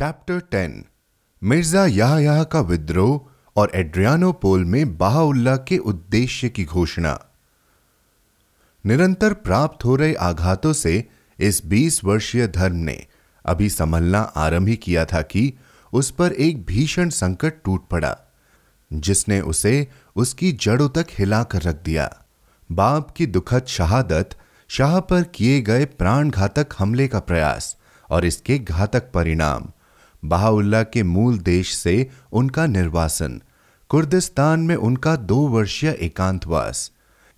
Chapter ten Mirza Yahya का विद्रोह और एड्रियानोपोल में बाहाउल्ला के उद्देश्य की घोषणा। निरंतर प्राप्त हो रहे आघातों से इस 20 वर्षीय धर्म ने अभी संभलना आरंभ ही किया था कि उस पर एक भीषण संकट टूट पड़ा, जिसने उसे उसकी जड़ों तक हिलाकर रख दिया। बाप की दुखद शहादत शाह पर किए गए प्राण घातक हमले का प्रयास और इसके घातक परिणाम बहाउल्ला के मूल देश से उनका निर्वासन, कुर्दिस्तान में उनका दो वर्षीय एकांतवास।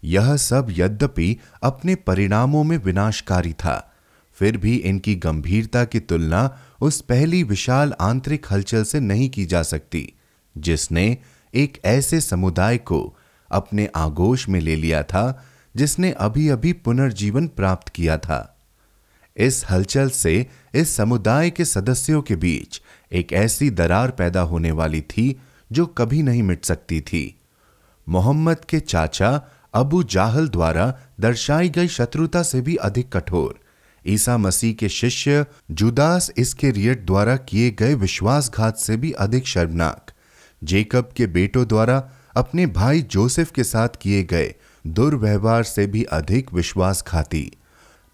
यह सब यद्यपि अपने परिणामों में विनाशकारी था, फिर भी इनकी गंभीरता की तुलना उस पहली विशाल आंतरिक हलचल से नहीं की जा सकती, जिसने एक ऐसे समुदाय को अपने आगोश में ले लिया था, जिसने अभी अभी पुनर्जीवन प्राप्त किया था। इस हलचल से इस समुदाय के सदस्यों के बीच एक ऐसी दरार पैदा होने वाली थी जो कभी नहीं मिट सकती थी। मोहम्मद के चाचा अबू जाहल द्वारा दर्शाई गई शत्रुता से भी अधिक कठोर। ईसा मसीह के शिष्य जुदास इसके रियट द्वारा किए गए विश्वासघात से भी अधिक शर्मनाक। जेकब के बेटों द्वारा अपने भाई जोसेफ के साथ किए गए दुर्व्यवहार से भी अधिक विश्वासघाती।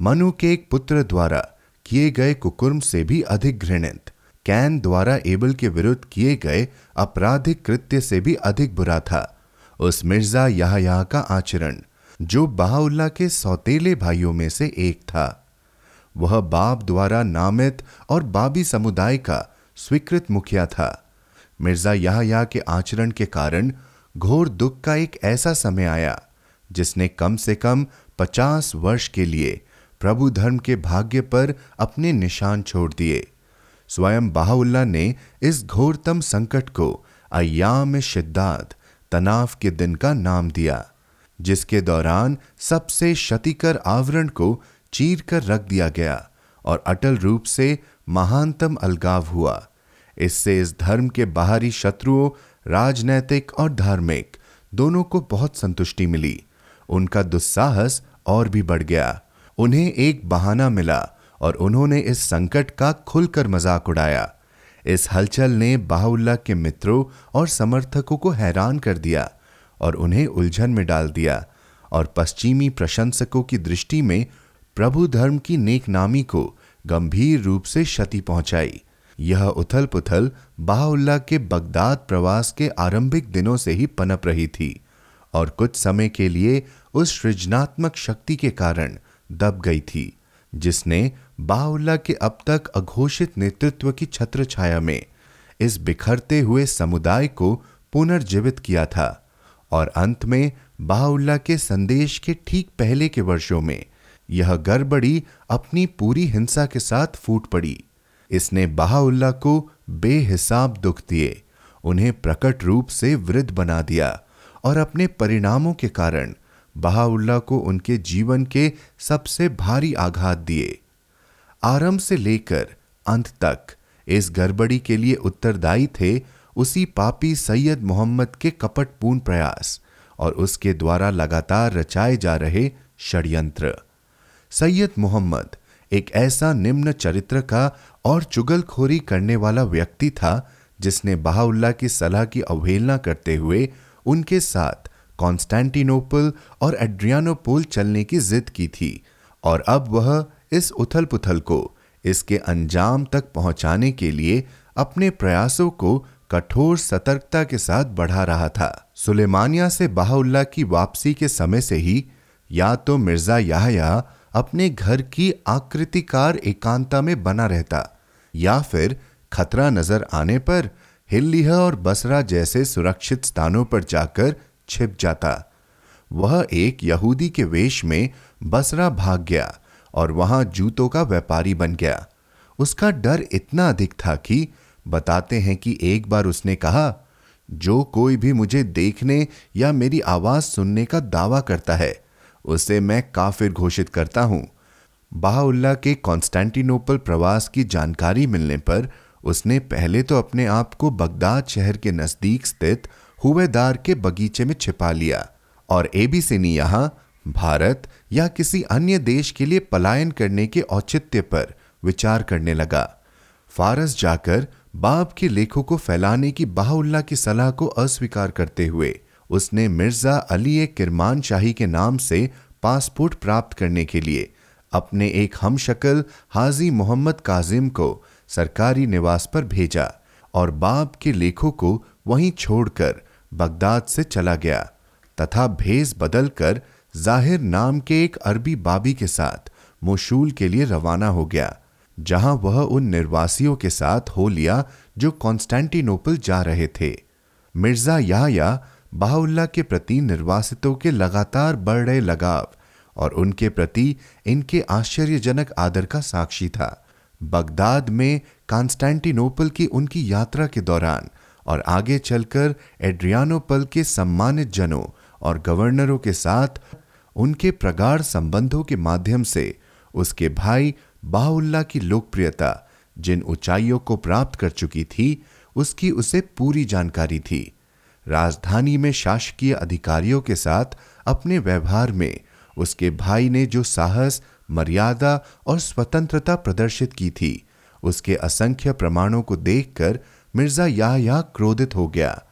मनु के एक पुत्र द्वारा किए गए कुकुर्म से भी अधिक घृणित। कैन द्वारा एबल के विरुद्ध किए गए आपराधिक कृत्य से भी अधिक बुरा था। उस मिर्ज़ा यह का आचरण, जो बहाउल्ला के सौतेले भाइयों में से एक था। वह बाप द्वारा नामित और बाबी समुदाय का स्वीकृत मुखिया था। मिर्ज़ा यह के आचरण के कारण घोर दुख का एक ऐसा समय आया, जिसने कम से कम पचास वर्ष के लिए प्रभु धर्म के भाग्य पर अपने निशान छोड़ दिए। स्वयं बाहुल्ला ने इस घोरतम संकट को अयाम शिद्दात, तनाव के दिन का नाम दिया, जिसके दौरान सबसे क्षतिकर आवरण को चीर कर रख दिया गया और अटल रूप से महानतम अलगाव हुआ। इससे इस धर्म के बाहरी शत्रुओं, राजनैतिक और धार्मिक, दोनों को बहुत संतुष्टि मिली। उनका दुस्साहस और भी बढ़ गया। उन्हें एक बहाना मिला और उन्होंने इस संकट का खुलकर मज़ाक उड़ाया। इस हलचल ने बाहुल्ला के मित्रों और समर्थकों को हैरान कर दिया और उन्हें उलझन में डाल दिया और पश्चिमी प्रशंसकों की दृष्टि में प्रभु धर्म की नेक नामी को गंभीर रूप से क्षति पहुंचाई। यह उथल पुथल बाहुल्ला के बगदाद प्रवास के आरंभिक दिनों से ही पनप रही थी और कुछ समय के लिए उस सृजनात्मक शक्ति के कारण दब गई थी, जिसने बाउल्ला के अब तक अघोषित नेतृत्व की छत्र छाया में इस बिखरते हुए समुदाय को पुनर्जीवित किया था और अंत में बाउल्ला के संदेश के ठीक पहले के वर्षों में यह गड़बड़ी अपनी पूरी हिंसा के साथ फूट पड़ी। इसने बाहुल्ला को बेहिसाब दुख दिए, उन्हें प्रकट रूप से वृद्ध बना दिया और अपने परिणामों के कारण बहाउल्ला को उनके जीवन के सबसे भारी आघात दिए। आरंभ से लेकर अंत तक इस गड़बड़ी के लिए उत्तरदायी थे उसी पापी सैयद मोहम्मद के कपटपूर्ण प्रयास और उसके द्वारा लगातार रचाए जा रहे षड्यंत्र। सैयद मोहम्मद एक ऐसा निम्न चरित्र का और चुगलखोरी करने वाला व्यक्ति था जिसने बहाउल्ला की सलाह की अवहेलना करते हुए उनके साथ कॉन्स्टेंटिनोपल और एड्रियानोपोल चलने की जिद की थी और अब वह इस उथल पुथल को, इसके अंजाम तक पहुँचाने के लिए अपने प्रयासों को कठोर सतर्कता के साथ बढ़ा रहा था। सुलेमानिया से बाहुल्ला की वापसी के समय से ही या तो मिर्ज़ा याहया अपने घर की आकृतिकार एकांता में बना रहता या फिर खतरा नज़र आने पर हिल्लीह और बसरा जैसे सुरक्षित स्थानों पर जाकर छिप जाता। वह एक यहूदी के वेश में बसरा भाग गया और वहाँ जूतों का व्यापारी बन गया। उसका डर इतना अधिक था कि बताते हैं कि एक बार उसने कहा, जो कोई भी मुझे देखने या मेरी आवाज़ सुनने का दावा करता है, उसे मैं काफिर घोषित करता हूँ। बाहुल्ला के कॉन्स्टेंटिनोपल प्रवास की जानकारी मिलने पर उसने पहले तो अपने आप को बगदाद शहर के नज़दीक स्थित हुवेदार के बगीचे में छिपा लिया और एबीसी ने यहाँ भारत या किसी अन्य देश के लिए पलायन करने के औचित्य पर विचार करने लगा। फारस जाकर बाप के लेखों को फैलाने की बाहुल्ला की सलाह को अस्वीकार करते हुए उसने मिर्ज़ा अली ए किरमान शाही के नाम से पासपोर्ट प्राप्त करने के लिए अपने एक हमशक्ल हाजी मोहम्मद काजिम को सरकारी निवास पर भेजा और बाप के लेखों को वहीं छोड़कर बगदाद से चला गया, तथा भेस बदलकर ज़ाहिर नाम के एक अरबी बाबी के साथ मोशूल के लिए रवाना हो गया, जहाँ वह उन निर्वासियों के साथ हो लिया जो कॉन्स्टेंटिनोपल जा रहे थे। मिर्ज़ा याया बाहुल्ला के प्रति निर्वासितों के लगातार बढ़ रहे लगाव और उनके प्रति इनके आश्चर्यजनक आदर का साक्षी था। बगदाद में कॉन्स्टेंटिनोपल की उनकी यात्रा के दौरान और आगे चलकर एड्रियानोपल के सम्मानित जनों और गवर्नरों के साथ उनके प्रगाढ़ संबंधों के माध्यम से उसके भाई बाहुल्ला की लोकप्रियता, जिन ऊंचाइयों को प्राप्त कर चुकी थी, उसकी उसे पूरी जानकारी थी। राजधानी में शासकीय अधिकारियों के साथ अपने व्यवहार में उसके भाई ने जो साहस, मर्यादा और स्वतंत्रता प्रदर्शित की थी, उसके असंख्य प्रमाणों को देखकर मिर्ज़ा या क्रोधित हो गया।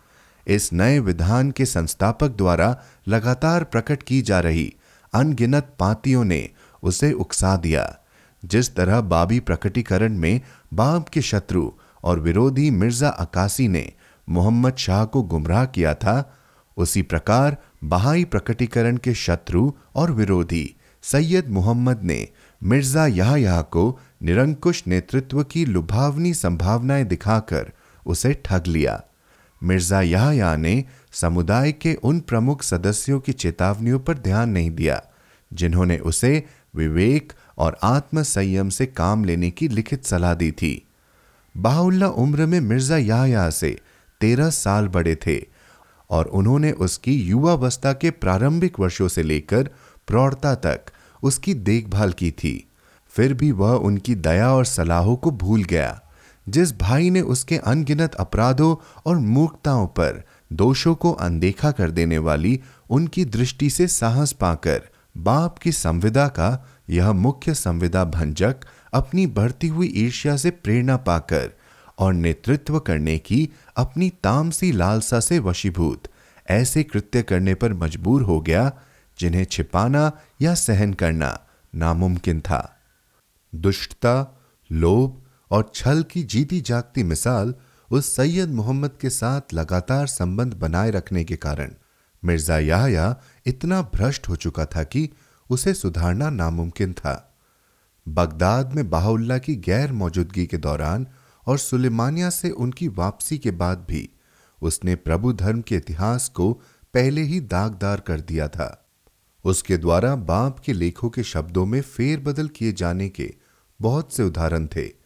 इस नए विधान के संस्थापक द्वारा लगातार प्रकट की जा रही अनगिनत पातियों ने उसे उकसा दिया। जिस तरह बाबी प्रकटीकरण में बाब के शत्रु और विरोधी मिर्ज़ा अकासी ने मोहम्मद शाह को गुमराह किया था, उसी प्रकार बहाई प्रकटीकरण के शत्रु और विरोधी सैयद मोहम्मद ने मिर्ज़ा याहया को निरंकुश नेतृत्व की लुभावनी संभावनाएँ दिखाकर उसे ठग लिया। मिर्ज़ा याहया ने समुदाय के उन प्रमुख सदस्यों की चेतावनियों पर ध्यान नहीं दिया, जिन्होंने उसे विवेक और आत्म संयम से काम लेने की लिखित सलाह दी थी। बाहुल्ला उम्र में मिर्ज़ा याहया से तेरह साल बड़े थे और उन्होंने उसकी युवावस्था के प्रारंभिक वर्षों से लेकर प्रौढ़ता तक उसकी देखभाल की थी। फिर भी वह उनकी दया और सलाहों को भूल गया। जिस भाई ने उसके अनगिनत अपराधों और मूर्खताओं पर दोषों को अनदेखा कर देने वाली उनकी दृष्टि से साहस पाकर बाप की संविदा का यह मुख्य संविदा भंजक अपनी बढ़ती हुई ईर्ष्या से प्रेरणा पाकर और नेतृत्व करने की अपनी तामसी लालसा से वशीभूत ऐसे कृत्य करने पर मजबूर हो गया जिन्हें छिपाना या सहन करना नामुमकिन था। दुष्टता, लोभ और छल की जीती जागती मिसाल उस सैयद मोहम्मद के साथ लगातार संबंध बनाए रखने के कारण। मिर्ज़ा याहया इतना भ्रष्ट हो चुका था कि उसे सुधारना नामुमकिन था। बगदाद में बाहुल्ला की गैर मौजूदगी के दौरान और सुलेमानिया से उनकी वापसी के बाद भी उसने प्रभु धर्म के इतिहास को पहले ही दागदार कर दिया था। उसके द्वारा बाप के लेखों के शब्दों में फेरबदल किए जाने के बहुत से उदाहरण थे।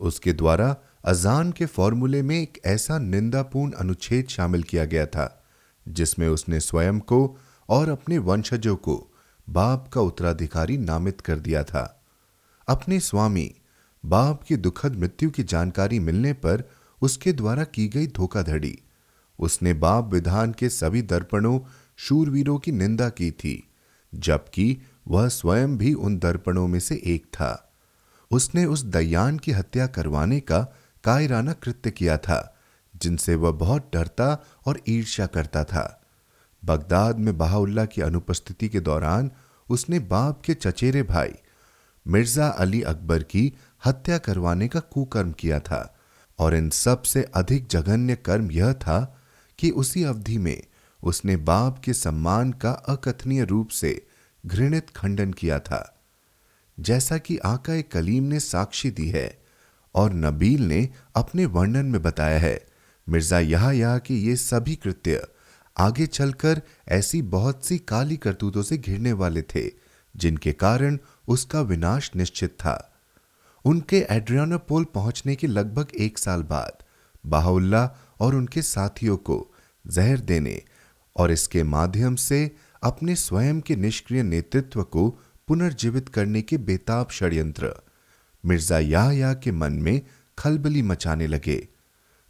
उसके द्वारा अजान के फॉर्मूले में एक ऐसा निंदापूर्ण अनुच्छेद शामिल किया गया था, जिसमें उसने स्वयं को और अपने वंशजों को बाप का उत्तराधिकारी नामित कर दिया था। अपने स्वामी, बाप की दुखद मृत्यु की जानकारी मिलने पर उसके द्वारा की गई धोखाधड़ी, उसने बाप विधान के सभी दर्पणों, शूरवीरों की निंदा की थी, जबकि वह स्वयं भी उन दर्पणों में से एक था। उसने उस दयान की हत्या करवाने का कायराना कृत्य किया था, जिनसे वह बहुत डरता और ईर्ष्या करता था। बगदाद में बहाउल्ला की अनुपस्थिति के दौरान उसने बाप के चचेरे भाई, मिर्ज़ा अली अकबर की हत्या करवाने का कुकर्म किया था, और इन सबसे अधिक जघन्य कर्म यह था कि उसी अवधि में उसने बाप के सम्मान का अकथनीय रूप से घृणित खंडन किया था। जैसा कि आका कलीम ने साक्षी दी है और नबील ने अपने वर्णन में बताया है। मिर्ज़ा यहा यह कि ये सभी कृत्य आगे चलकर ऐसी बहुत सी काली करतूतों से घिरने वाले थे, जिनके कारण उसका विनाश निश्चित था। उनके एड्रियानोपोल पहुँचने के लगभग एक साल बाद बाहुल्ला और उनके साथियों को जहर देने और इसके माध्यम से अपने स्वयं के निष्क्रिय नेतृत्व को पुनर्जीवित करने के बेताब षड्यंत्र। मिर्ज़ा या के मन में खलबली मचाने लगे।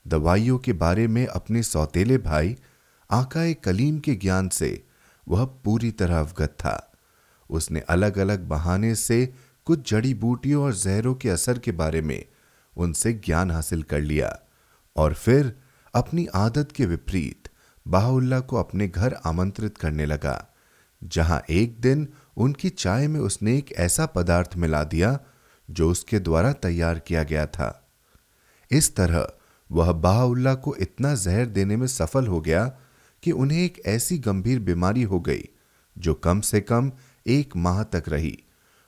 दवाइयों के बारे में अपने सौतेले भाई, आकाए कलीम के ज्ञान से वह पूरी तरह अवगत था। उसने अलग अलग बहाने से कुछ जड़ी बूटियों और जहरों के असर के बारे में उनसे ज्ञान हासिल कर लिया और फिर अपनी आदत के विपरीत बाहुल्ला को अपने घर आमंत्रित करने लगा, जहाँ एक दिन उनकी चाय में उसने एक ऐसा पदार्थ मिला दिया, जो उसके द्वारा तैयार किया गया था। इस तरह वह बाहुल्ला को इतना जहर देने में सफल हो गया कि उन्हें एक ऐसी गंभीर बीमारी हो गई, जो कम से कम एक माह तक रही,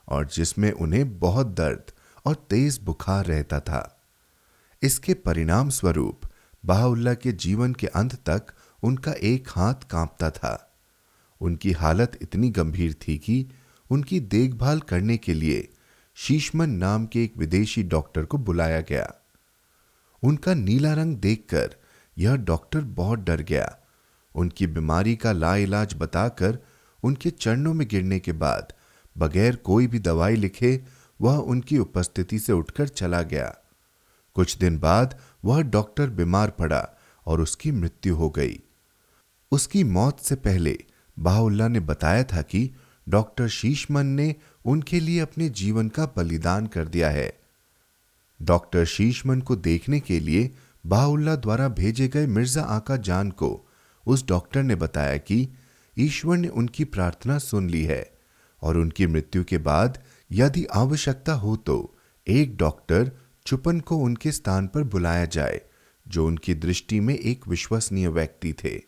और जिसमें उन्हें बहुत दर्द और तेज बुखार रहता था। इसके परिणाम स्वरूप बाहुल्ला के जीवन के अंत तक उनका एक हाथ कांपता था। उनकी हालत इतनी गंभीर थी कि उनकी देखभाल करने के लिए शीशमन नाम के एक विदेशी डॉक्टर को बुलाया गया। उनका नीला रंग देखकर यह डॉक्टर बहुत डर गया। उनकी बीमारी का लाइलाज बताकर उनके चरणों में गिरने के बाद बगैर कोई भी दवाई लिखे वह उनकी उपस्थिति से उठकर चला गया। कुछ दिन बाद वह डॉक्टर बीमार पड़ा और उसकी मृत्यु हो गई। उसकी मौत से पहले बाहुल्ला ने बताया था कि डॉक्टर शीशमन ने उनके लिए अपने जीवन का बलिदान कर दिया है। डॉक्टर शीशमन को देखने के लिए बाहुल्ला द्वारा भेजे गए मिर्ज़ा आका जान को उस डॉक्टर ने बताया कि ईश्वर ने उनकी प्रार्थना सुन ली है और उनकी मृत्यु के बाद यदि आवश्यकता हो तो एक डॉक्टर चुपन को उनके स्थान पर बुलाया जाए, जो उनकी दृष्टि में एक विश्वसनीय व्यक्ति थे।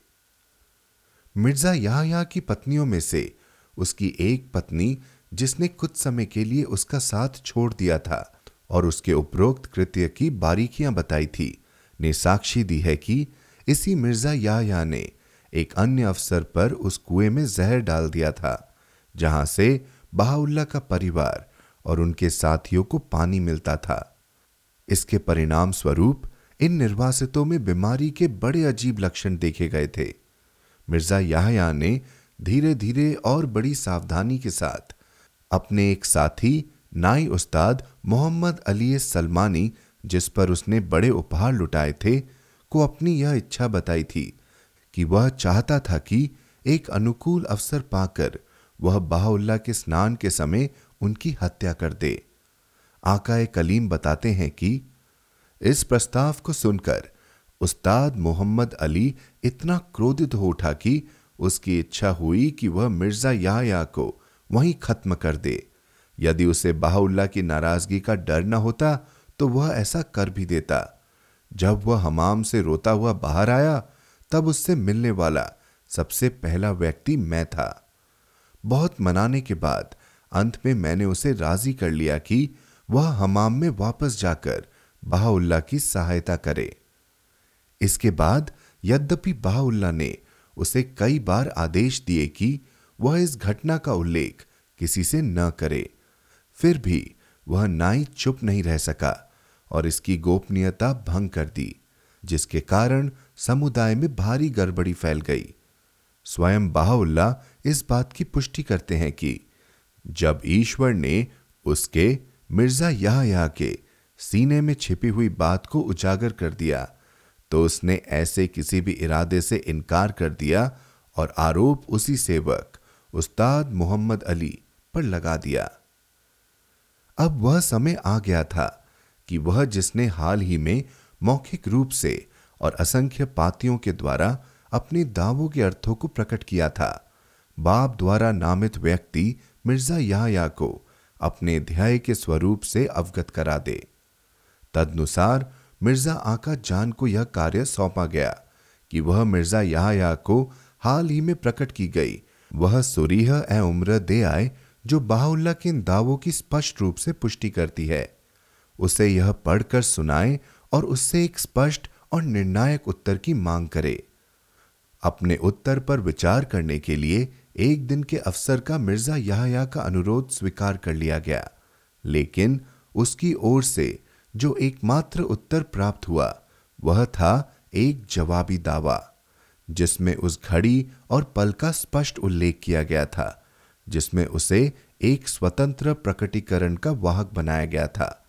मिर्ज़ा यहाँ की पत्नियों में से उसकी एक पत्नी, जिसने कुछ समय के लिए उसका साथ छोड़ दिया था और उसके उपरोक्त कृत्य की बारीकियाँ बताई थी, ने साक्षी दी है कि इसी मिर्ज़ा या ने एक अन्य अवसर पर उस कुएँ में जहर डाल दिया था, जहाँ से बहाउल्ला का परिवार और उनके साथियों को पानी मिलता था। इसके परिणाम स्वरूप इन निर्वासितों में बीमारी के बड़े अजीब लक्षण देखे गए थे। मिर्ज़ा याहया ने धीरे धीरे और बड़ी सावधानी के साथ अपने एक साथी, नाई उस्ताद मोहम्मद अली सलमानी, जिस पर उसने बड़े उपहार लुटाए थे, को अपनी यह इच्छा बताई थी कि वह चाहता था कि एक अनुकूल अवसर पाकर वह बाहुल्ला के स्नान के समय उनकी हत्या कर दे। आकाए कलीम बताते हैं कि इस प्रस्ताव को सुनकर उस्ताद मोहम्मद अली इतना क्रोधित हो उठा कि उसकी इच्छा हुई कि वह मिर्ज़ा याया को वहीं खत्म कर दे। यदि उसे बाहुल्ला की नाराज़गी का डर न होता तो वह ऐसा कर भी देता। जब वह हमाम से रोता हुआ बाहर आया, तब उससे मिलने वाला सबसे पहला व्यक्ति मैं था। बहुत मनाने के बाद अंत में मैंने उसे राज़ी कर लिया कि वह हमाम में वापस जाकर बाहुल्ला की सहायता करे। इसके बाद यद्यपि बाहुल्ला ने उसे कई बार आदेश दिए कि वह इस घटना का उल्लेख किसी से न करे, फिर भी वह नाई चुप नहीं रह सका और इसकी गोपनीयता भंग कर दी, जिसके कारण समुदाय में भारी गड़बड़ी फैल गई। स्वयं बाहुल्ला इस बात की पुष्टि करते हैं कि जब ईश्वर ने उसके मिर्ज़ा यह के सीने में छिपी हुई बात को उजागर कर दिया तो उसने ऐसे किसी भी इरादे से इनकार कर दिया और आरोप उसी सेवक, उस्ताद मोहम्मद अली, पर लगा दिया। अब वह समय आ गया था कि वह जिसने हाल ही में मौखिक रूप से और असंख्य पातियों के द्वारा अपने दावों के अर्थों को प्रकट किया था, बाप द्वारा नामित व्यक्ति मिर्ज़ा याया को अपने ध्याय के स्वरूप से अवगत करा दे। तदनुसार मिर्ज़ा आका जान को यह कार्य सौंपा गया कि वह मिर्ज़ा याया को हाल ही में प्रकट की गई। वह सुरीह ए उम्र दे आए, जो बाहुल्ला के इन दावों की स्पष्ट रूप से पुष्टि करती है। उसे यह पढ़कर सुनाए और उससे एक स्पष्ट और निर्णायक उत्तर की मांग करे। अपने उत्तर पर विचार करने के लिए एक दिन के अवसर का मिर्ज़ा यहया का अनुरोध स्वीकार कर लिया गया। लेकिन उसकी ओर से जो एकमात्र उत्तर प्राप्त हुआ, वह था एक जवाबी दावा, जिसमें उस घड़ी और पल का स्पष्ट उल्लेख किया गया था, जिसमें उसे एक स्वतंत्र प्रकटीकरण का वाहक बनाया गया था,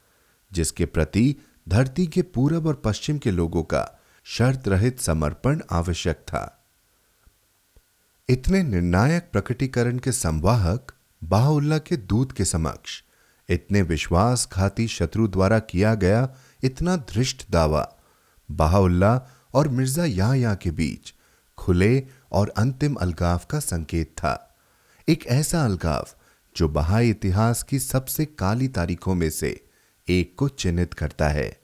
जिसके प्रति धरती के पूरब और पश्चिम के लोगों का शर्त रहित समर्पण आवश्यक था। इतने निर्णायक प्रकटीकरण के संवाहक बाहुल्ला के दूत के समक्ष इतने विश्वासघाती शत्रु द्वारा किया गया इतना धृष्ट दावा। बहाउल्ला और मिर्ज़ा या के बीच खुले और अंतिम अलगाव का संकेत था। एक ऐसा अलगाव जो बहाई इतिहास की सबसे काली तारीखों में से एक को चिन्हित करता है।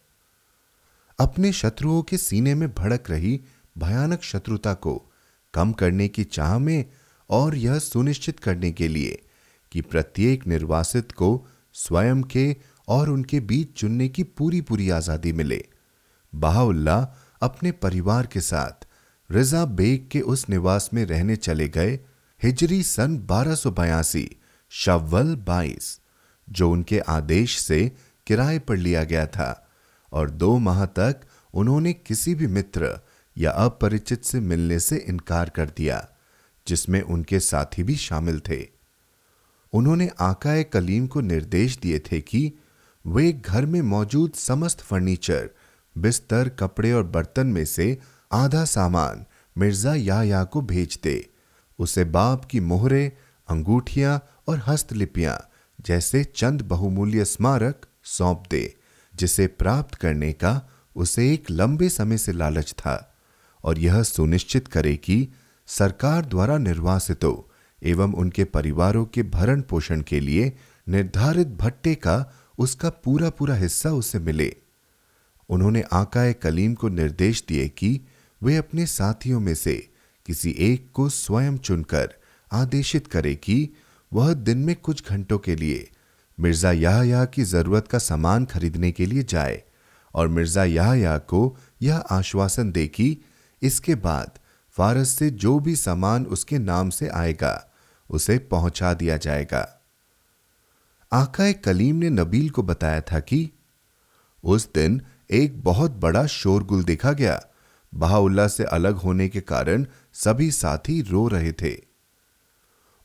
अपने शत्रुओं के सीने में भड़क रही भयानक शत्रुता को कम करने की चाह में और यह सुनिश्चित करने के लिए कि प्रत्येक निर्वासित को स्वयं के और उनके बीच चुनने की पूरी पूरी आज़ादी मिले। बहाउल्ला अपने परिवार के साथ रिजा बेग के उस निवास में रहने चले गए हिजरी सन बारह सौ बयासी, शव्वल बाईस, जो उनके आदेश से किराए पर लिया गया था और दो माह तक उन्होंने किसी भी मित्र या अपरिचित से मिलने से इनकार कर दिया, जिसमें उनके साथी भी शामिल थे। उन्होंने आकाए कलीम को निर्देश दिए थे कि वे घर में मौजूद समस्त फर्नीचर बिस्तर कपड़े और बर्तन में से आधा सामान मिर्ज़ा या, या को भेज दे। उसे बाप की मोहरे अंगूठियाँ और हस्तलिपियाँ जैसे चंद बहुमूल्य स्मारक सौंप दे जिसे प्राप्त करने का उसे एक लंबे समय से लालच था। और यह सुनिश्चित करे कि सरकार द्वारा निर्वासितों एवं उनके परिवारों के भरण पोषण के लिए निर्धारित भट्टे का उसका पूरा पूरा हिस्सा उसे मिले। उन्होंने आकाए कलीम को निर्देश दिए कि वे अपने साथियों में से किसी एक को स्वयं चुनकर आदेशित करे कि वह दिन में कुछ घंटों के लिए मिर्ज़ा याहया की ज़रूरत का सामान खरीदने के लिए जाए और मिर्ज़ा याहया को यह आश्वासन दे कि इसके बाद फारस से जो भी सामान उसके नाम से आएगा, उसे पहुँचा दिया जाएगा। आकाए कलीम ने नबील को बताया था कि उस दिन एक बहुत बड़ा शोरगुल देखा गया। बहाउल्ला से अलग होने के कारण सभी साथी रो रहे थे।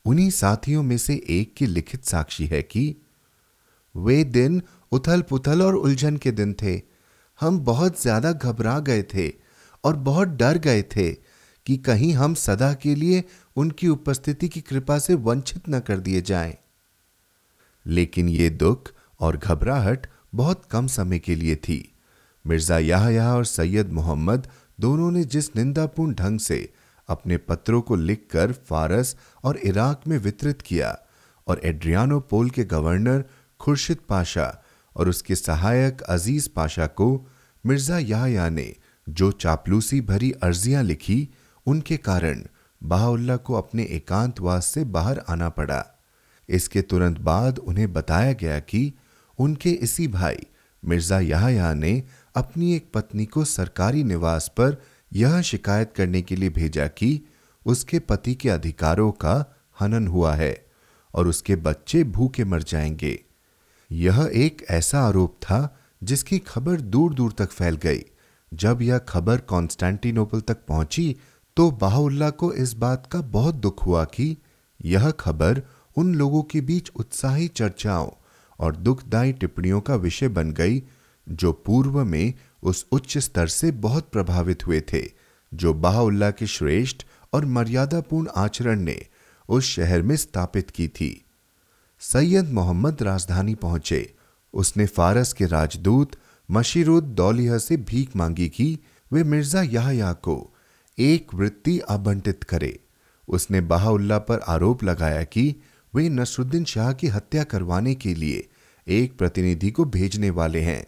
उन्हीं साथियों में से एक की लिखित साक्षी है कि वे दिन उथल पुथल और उलझन के दिन थे। हम बहुत ज़्यादा घबरा गए थे और बहुत डर गए थे कि कहीं हम सदा के लिए उनकी उपस्थिति की कृपा से वंचित न कर दिए जाएँ। लेकिन ये दुख और घबराहट बहुत कम समय के लिए थी मिर्ज़ा याहया और सैयद मोहम्मद दोनों ने जिस निंदापूर्ण ढंग से अपने पत्रों को लिखकर फारस और इराक में वितरित किया और एड्रियानो पोल के गवर्नर खुर्शिद पाशा और उसके सहायक अज़ीज़ पाशा को मिर्ज़ा याहया ने जो चापलूसी भरी अर्जियाँ लिखी उनके कारण बाहुल्ला को अपने एकांतवास से बाहर आना पड़ा। इसके तुरंत बाद उन्हें बताया गया कि उनके इसी भाई मिर्ज़ा याहया ने अपनी एक पत्नी को सरकारी निवास पर यह शिकायत करने के लिए भेजा कि उसके पति के अधिकारों का हनन हुआ है और उसके बच्चे भूखे मर जाएँगे। यह एक ऐसा आरोप था जिसकी खबर दूर दूर तक फैल गई। जब यह खबर कॉन्स्टेंटिनोपल तक पहुँची तो बाहुल्ला को इस बात का बहुत दुख हुआ कि यह खबर उन लोगों के बीच उत्साही चर्चाओं और दुखदायी टिप्पणियों का विषय बन गई, जो पूर्व में उस उच्च स्तर से बहुत प्रभावित हुए थे, जो बाहुल्ला के श्रेष्ठ और मर्यादापूर्ण आचरण ने उस शहर में स्थापित की थी। सैयद मोहम्मद राजधानी पहुँचे। उसने फारस के राजदूत मशीरुद दौलिया से भीख मांगी कि वे मिर्ज़ा याहया को एक वृत्ति आवंटित करे। उसने बाहुल्ला पर आरोप लगाया कि वे नसरुद्दीन शाह की हत्या करवाने के लिए एक प्रतिनिधि को भेजने वाले हैं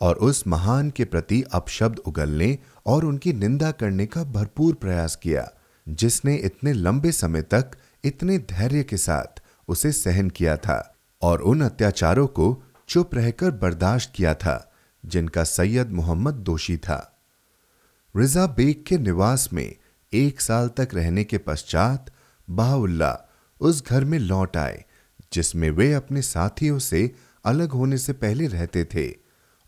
और उस महान के प्रति अपशब्द उगलने और उनकी निंदा करने का भरपूर प्रयास किया, जिसने इतने लंबे समय तक इतने धैर्य के साथ उसे सहन किया था और उन अत्याचारों को चुप रहकर बर्दाश्त किया था, जिनका सैयद मोहम्मद दोषी था। रिजा बेग के निवास में एक साल तक रहने के पश्चात बाहुल्ला उस घर में लौट आए, जिसमें वे अपने साथियों से अलग होने से पहले रहते थे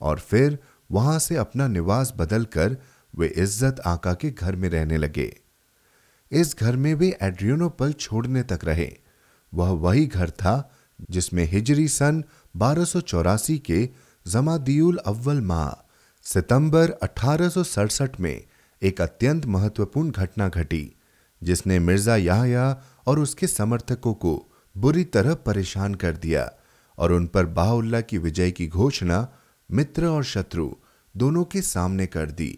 और फिर वहाँ से अपना निवास बदलकर वे इज़्ज़त आका के घर में रहने लगे। इस घर में वे एड्रियोनोपल छोड़ने तक रहे। वह वही घर था जिसमें हिजरी सन बारह के जमादियुल अव्वल माह सितंबर अठारह सौ सड़सठ में एक अत्यंत महत्वपूर्ण घटना घटी, जिसने मिर्ज़ा याहया और उसके समर्थकों को बुरी तरह परेशान कर दिया और उन पर बाहुल्ला की विजय की घोषणा मित्र और शत्रु दोनों के सामने कर दी।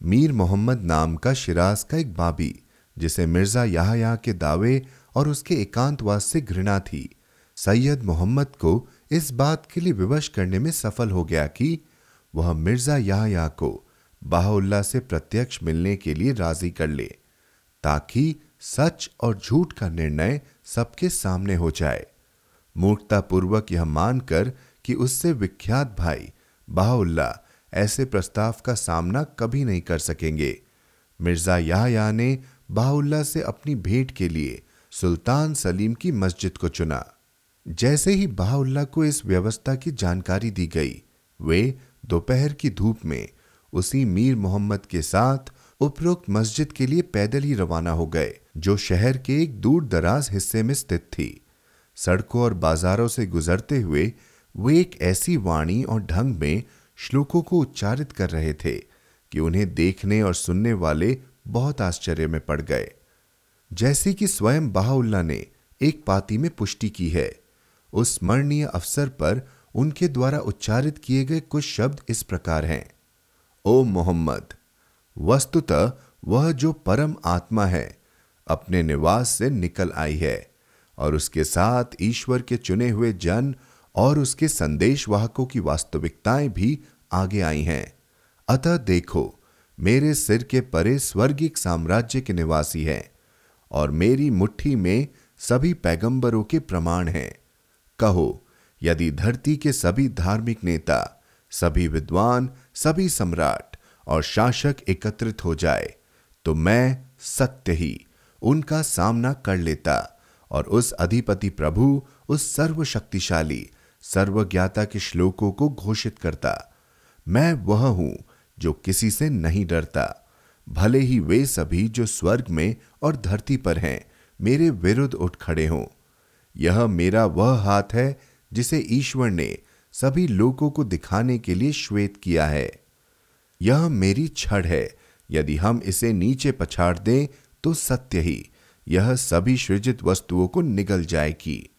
मीर मोहम्मद नाम का शिराज का एक बाबी, जिसे मिर्ज़ा याहया के दावे और उसके एकांतवास से घृणा थी, सैयद मोहम्मद को इस बात के लिए विवश करने में सफल हो गया कि वह मिर्ज़ा याहया को बाहुल्ला से प्रत्यक्ष मिलने के लिए राज़ी कर ले, ताकि सच और झूठ का निर्णय सबके सामने हो जाए। मूर्खतापूर्वक यह मानकर कि उससे विख्यात भाई बाहुल्ला ऐसे प्रस्ताव का सामना कभी नहीं कर सकेंगे। मिर्ज़ा याहया ने बाहुल्ला से अपनी भेंट के लिए सुल्तान सलीम की मस्जिद को चुना। जैसे ही बाहुल्ला को इस व्यवस्था की जानकारी दी गई, वे दोपहर की धूप में उसी मीर मोहम्मद के साथ उपरोक्त मस्जिद के लिए पैदल ही रवाना हो गए, जो शहर के एक दूर दराज हिस्से में स्थित थी। सड़कों और बाजारों से गुजरते हुए वे एक ऐसी वाणी और ढंग में श्लोकों को उच्चारित कर रहे थे कि उन्हें देखने और सुनने वाले बहुत आश्चर्य में पड़ गए। जैसे कि स्वयं बाहुल्ला ने एक पाती में पुष्टि की है, उस स्मरणीय अवसर पर उनके द्वारा उच्चारित किए गए कुछ शब्द इस प्रकार हैं। ओ मोहम्मद, वस्तुतः वह जो परम आत्मा है, अपने निवास से निकल आई है, और उसके साथ ईश्वर के चुने हुए जन और उसके संदेशवाहकों की वास्तविकताएँ भी आगे आई हैं। अतः देखो, मेरे सिर के परे स्वर्गिक साम्राज्य के निवासी हैं, और मेरी मुट्ठी में सभी पैगंबरों के प्रमाण हैं। कहो यदि धरती के सभी धार्मिक नेता, सभी विद्वान, सभी सम्राट और शासक एकत्रित हो जाए तो मैं सत्य ही उनका सामना कर लेता और उस अधिपति प्रभु, उस सर्वशक्तिशाली, सर्वज्ञाता के श्लोकों को घोषित करता। मैं वह हूँ जो किसी से नहीं डरता। भले ही वे सभी जो स्वर्ग में और धरती पर हैं, मेरे विरुद्ध उठ खड़े हों। यह मेरा वह हाथ है जिसे ईश्वर ने सभी लोगों को दिखाने के लिए श्वेत किया है। यह मेरी छड़ है। यदि हम इसे नीचे पछाड़ दें तो सत्य ही। यह सभी सृजित वस्तुओं को निगल जाएगी।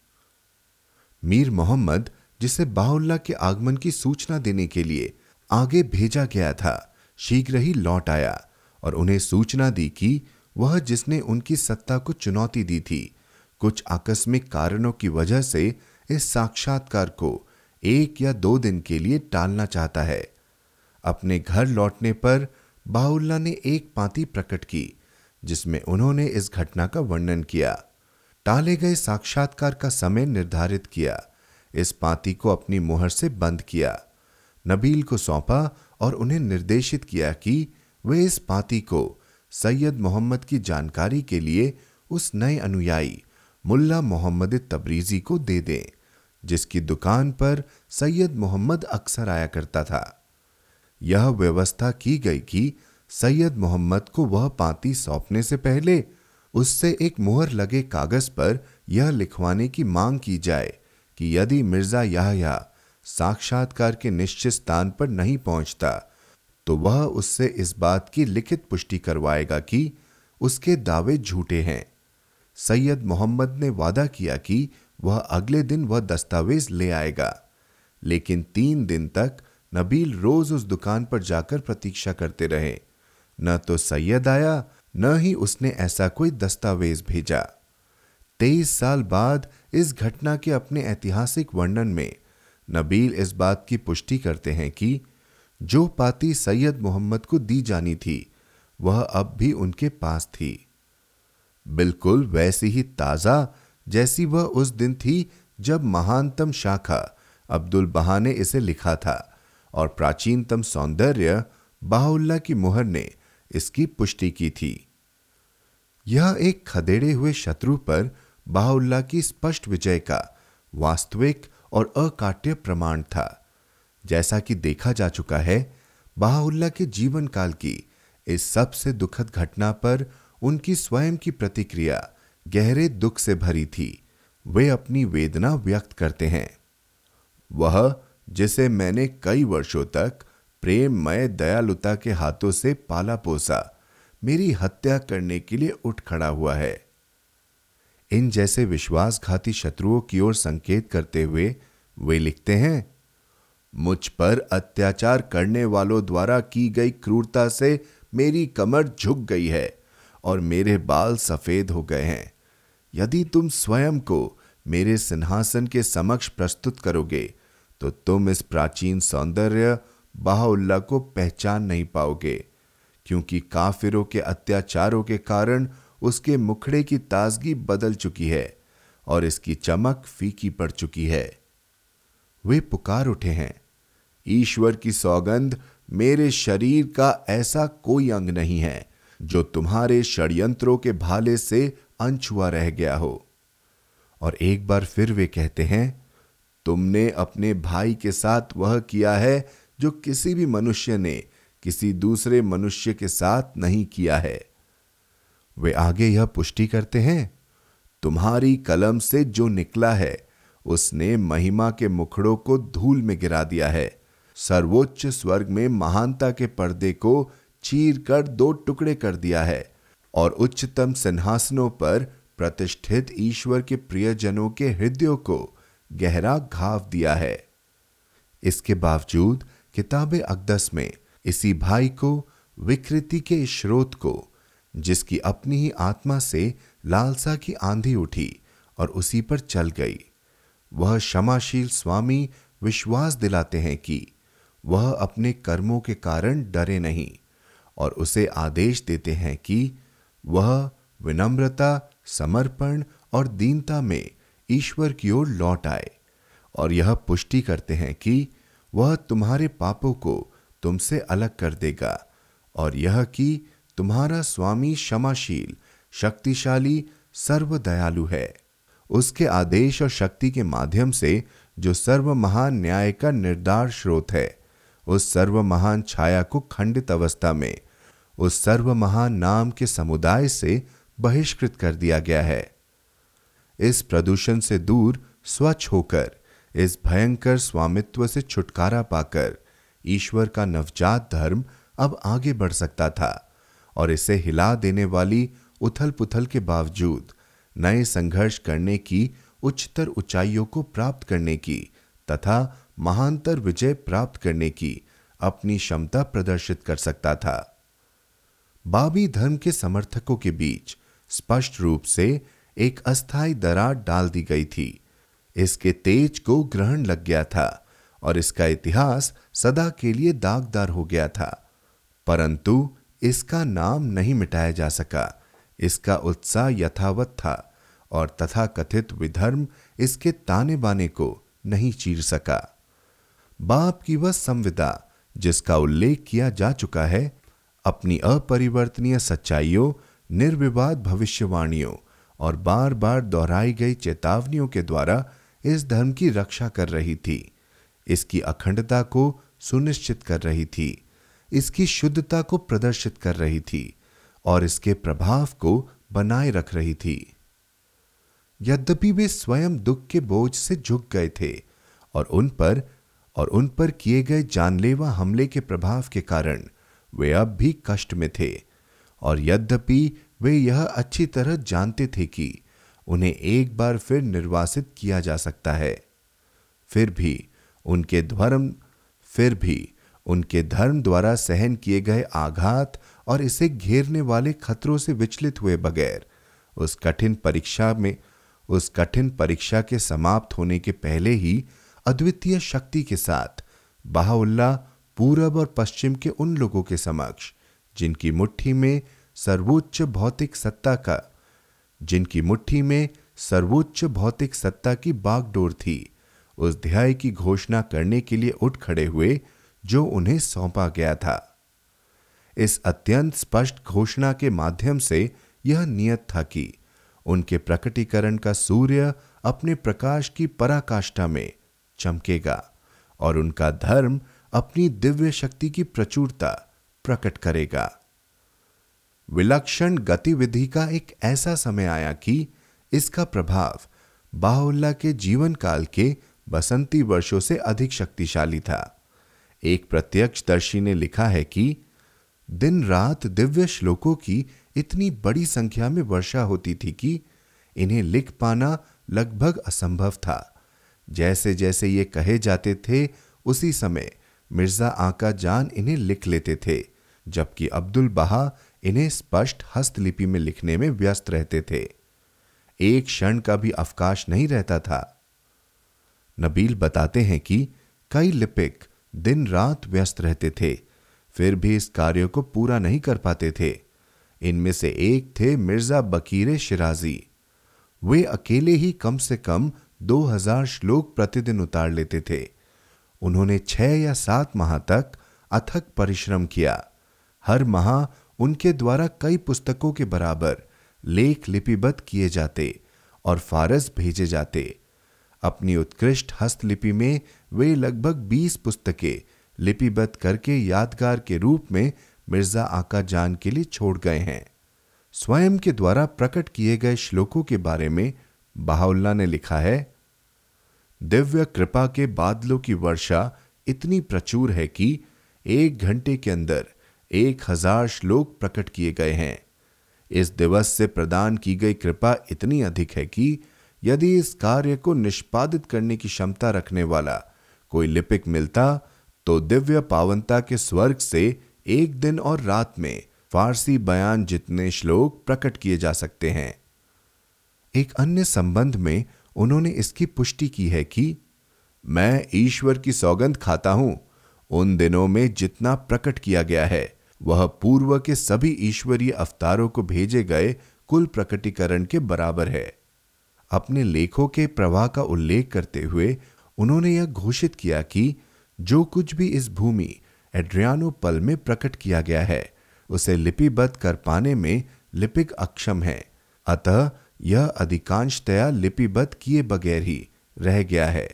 मीर मोहम्मद, जिसे बाहुल्ला के आगमन की सूचना देने के लिए आगे भेजा गया था, शीघ्र ही लौट आया और उन्हें सूचना दी कि वह जिसने उनकी सत्ता को चुनौती दी थी, कुछ आकस्मिक कारणों की वजह से इस साक्षात्कार को एक या दो दिन के लिए टालना चाहता है। अपने घर लौटने पर बाउल्ला ने एक पाती प्रकट की, जिसमें उन्होंने इस घटना का वर्णन किया। टाले गए साक्षात्कार का समय निर्धारित किया। इस पाती को अपनी मुहर से बंद किया। नबील को सौंपा और उन्हें निर्देशित किया कि वे इस पाती को सैयद मोहम्मद की जानकारी के लिए उस नए अनुयायी, मुल्ला मोहम्मद तबरीजी को दे दें। जिसकी दुकान पर सैयद मोहम्मद अक्सर आया करता था। यह व्यवस्था की गई कि सैयद मोहम्मद को वह पाती सौंपने से पहले उससे एक मुहर लगे कागज़ पर यह लिखवाने की मांग की जाए कि यदि मिर्ज़ा याहया साक्षात्कार के निश्चित स्थान पर नहीं पहुँचता तो वह उससे इस बात की लिखित पुष्टि करवाएगा कि उसके दावे झूठे हैं। सैयद मोहम्मद ने वादा किया कि वह अगले दिन वह दस्तावेज़ ले आएगा। लेकिन तीन दिन तक नबील रोज उस दुकान पर जाकर प्रतीक्षा करते रहे। न तो सैयद आया, न ही उसने ऐसा कोई दस्तावेज़ भेजा। तेईस साल बाद इस घटना के अपने ऐतिहासिक वर्णन में नबील इस बात की पुष्टि करते हैं कि जो पाती सैयद मोहम्मद को दी जानी थी, वह अब भी उनके पास थी। बिल्कुल वैसी ही ताज़ा जैसी वह उस दिन थी जब महानतम शाखा अब्दुल बहा ने इसे लिखा था और प्राचीनतम सौंदर्य बाहुल्ला की मुहर ने इसकी पुष्टि की थी। यह एक खदेड़े हुए शत्रु पर बाहुल्ला की स्पष्ट विजय का वास्तविक और अकाट्य प्रमाण था। जैसा कि देखा जा चुका है, बाहुल्ला के जीवन काल की इस सबसे दुखद घटना पर उनकी स्वयं की प्रतिक्रिया गहरे दुख से भरी थी। वे अपनी वेदना व्यक्त करते हैं। वह, जिसे मैंने कई वर्षों तक प्रेममय दयालुता के हाथों से पाला पोसा, मेरी हत्या करने के लिए उठ खड़ा हुआ है। इन जैसे विश्वासघाती शत्रुओं की ओर संकेत करते हुए वे लिखते हैं, मुझ पर अत्याचार करने वालों द्वारा की गई क्रूरता से मेरी कमर झुक गई है और मेरे बाल सफ़ेद हो गए हैं। यदि तुम स्वयं को मेरे सिंहासन के समक्ष प्रस्तुत करोगे तो तुम इस प्राचीन सौंदर्य बाहुल्ला को पहचान नहीं पाओगे, क्योंकि काफिरों के अत्याचारों के कारण उसके मुखड़े की ताजगी बदल चुकी है और इसकी चमक फीकी पड़ चुकी है। वे पुकार उठे हैं, ईश्वर की सौगंध मेरे शरीर का ऐसा कोई अंग नहीं है, जो तुम्हारे षड्यंत्रों के भाले से अनछुआ रह गया हो। और एक बार फिर वे कहते हैं, तुमने अपने भाई के साथ वह किया है जो किसी भी मनुष्य ने किसी दूसरे मनुष्य के साथ नहीं किया है। वे आगे यह पुष्टि करते हैं, तुम्हारी कलम से जो निकला है, उसने महिमा के मुखड़ों को धूल में गिरा दिया है। सर्वोच्च स्वर्ग में महानता के पर्दे को चीर कर दो टुकड़े कर दिया है। और उच्चतम सिंहासनों पर प्रतिष्ठित ईश्वर के प्रियजनों के हृदयों को गहरा घाव दिया है। इसके बावजूद किताब अकदस में इसी भाई को, विकृति के स्रोत को, जिसकी अपनी ही आत्मा से लालसा की आंधी उठी और उसी पर चल गई। वह क्षमाशील स्वामी विश्वास दिलाते हैं कि वह अपने कर्मों के कारण डरे नहीं और उसे आदेश देते हैं कि वह विनम्रता, समर्पण और दीनता में ईश्वर की ओर लौट आए और यह पुष्टि करते हैं कि वह तुम्हारे पापों को तुमसे अलग कर देगा और यह कि तुम्हारा स्वामी क्षमाशील, शक्तिशाली, सर्वदयालु है। उसके आदेश और शक्ति के माध्यम से जो सर्व महान न्याय का निर्धार स्रोत है, उस सर्व महान छाया को खंडित अवस्था में उस सर्व महान नाम के समुदाय से बहिष्कृत कर दिया गया है। इस प्रदूषण से दूर स्वच्छ होकर, इस भयंकर स्वामित्व से छुटकारा पाकर, ईश्वर का नवजात धर्म अब आगे बढ़ सकता था और इसे हिला देने वाली उथल पुथल के बावजूद नए संघर्ष करने की, उच्चतर ऊंचाइयों को प्राप्त करने की तथा महानतर विजय प्राप्त करने की अपनी क्षमता प्रदर्शित कर सकता था। बाबी धर्म के समर्थकों के बीच स्पष्ट रूप से एक अस्थाई दरार डाल दी गई थी। इसके तेज को ग्रहण लग गया था और इसका इतिहास सदा के लिए दागदार हो गया था। परंतु इसका नाम नहीं मिटाया जा सका। इसका उत्साह यथावत था और तथा कथित विधर्म इसके ताने बाने को नहीं चीर सका। बाप की वह संविदा जिसका उल्लेख किया जा चुका है अपनी अपरिवर्तनीय सच्चाइयों, निर्विवाद भविष्यवाणियों और बार बार दोहराई गई चेतावनियों के द्वारा इस धर्म की रक्षा कर रही थी। इसकी अखंडता को सुनिश्चित कर रही थी। इसकी शुद्धता को प्रदर्शित कर रही थी और इसके प्रभाव को बनाए रख रही थी। यद्यपि वे स्वयं दुख के बोझ से झुक गए थे और उन पर, और उन पर किए गए जानलेवा हमले के प्रभाव के कारण वे अब भी कष्ट में थे, और यद्यपि वे यह अच्छी तरह जानते थे कि उन्हें एक बार फिर निर्वासित किया जा सकता है, फिर भी उनके धर्म, फिर भी उनके धर्म द्वारा सहन किए गए आघात और इसे घेरने वाले खतरों से विचलित हुए बगैर, उस कठिन परीक्षा में, उस कठिन परीक्षा के समाप्त होने के पहले ही अद्वितीय शक्ति के साथ बाहुल्ला पूरब और पश्चिम के उन लोगों के समक्ष, जिनकी मुट्ठी में सर्वोच्च भौतिक सत्ता का, जिनकी मुट्ठी में सर्वोच्च भौतिक सत्ता की बागडोर थी, उस ध्याय की घोषणा करने के लिए उठ खड़े हुए, जो उन्हें सौंपा गया था। इस अत्यंत स्पष्ट घोषणा के माध्यम से यह नियत था कि उनके प्रकटीकरण का सूर्य अपने प्रकाश की पराकाष्ठा में चमकेगा, और उनका धर्म अपनी दिव्य शक्ति की प्रचुरता प्रकट करेगा। विलक्षण गतिविधि का एक ऐसा समय आया कि इसका प्रभाव बाहुल्ला के जीवन काल के बसंती वर्षों से अधिक शक्तिशाली था। एक प्रत्यक्षदर्शी ने लिखा है कि दिन रात दिव्य श्लोकों की इतनी बड़ी संख्या में वर्षा होती थी कि इन्हें लिख पाना लगभग असंभव था। जैसे जैसे ये कहे जाते थे, उसी समय मिर्ज़ा आका जान इन्हें लिख लेते थे, जबकि अब्दुल बहा इन्हें स्पष्ट हस्तलिपि में लिखने में व्यस्त रहते थे। एक क्षण का भी अवकाश नहीं रहता था। नबील बताते हैं कि कई लिपिक दिन रात व्यस्त रहते थे, फिर भी इस कार्य को पूरा नहीं कर पाते थे। इनमें से एक थे मिर्ज़ा बकीर शिराजी। वे अकेले ही कम से कम दो हज़ार श्लोक प्रतिदिन उतार लेते थे। उन्होंने छह या सात माह तक अथक परिश्रम किया। हर माह उनके द्वारा कई पुस्तकों के बराबर लेख लिपिबद्ध किए जाते और फारस भेजे जाते। अपनी उत्कृष्ट हस्तलिपि में वे लगभग 20 पुस्तकें लिपिबद्ध करके यादगार के रूप में मिर्ज़ा आका जान के लिए छोड़ गए हैं। स्वयं के द्वारा प्रकट किए गए श्लोकों के बारे में बाहुल्ला ने लिखा है दिव्य कृपा के बादलों की वर्षा इतनी प्रचुर है कि एक घंटे के अंदर एक हज़ार श्लोक प्रकट किए गए हैं। इस दिवस से प्रदान की गई कृपा इतनी अधिक है कि यदि इस कार्य को निष्पादित करने की क्षमता रखने वाला कोई लिपिक मिलता तो दिव्य पावनता के स्वर्ग से एक दिन और रात में फारसी बयान जितने श्लोक प्रकट किए जा सकते हैं। एक अन्य संबंध में उन्होंने इसकी पुष्टि की है कि मैं ईश्वर की सौगंध खाता हूँ। उन दिनों में जितना प्रकट किया गया है, वह पूर्व के सभी ईश्वरीय अवतारों को भेजे गए कुल प्रकटीकरण के बराबर है। अपने लेखों के प्रवाह का उल्लेख करते हुए उन्होंने यह घोषित किया कि जो कुछ भी इस भूमि एड्रियानो पल में प्रकट किया गया है, उसे लिपिबद्ध कर पाने में लिपिक अक्षम है। अतः यह अधिकांशतया लिपिबद्ध किए बगैर ही रह गया है।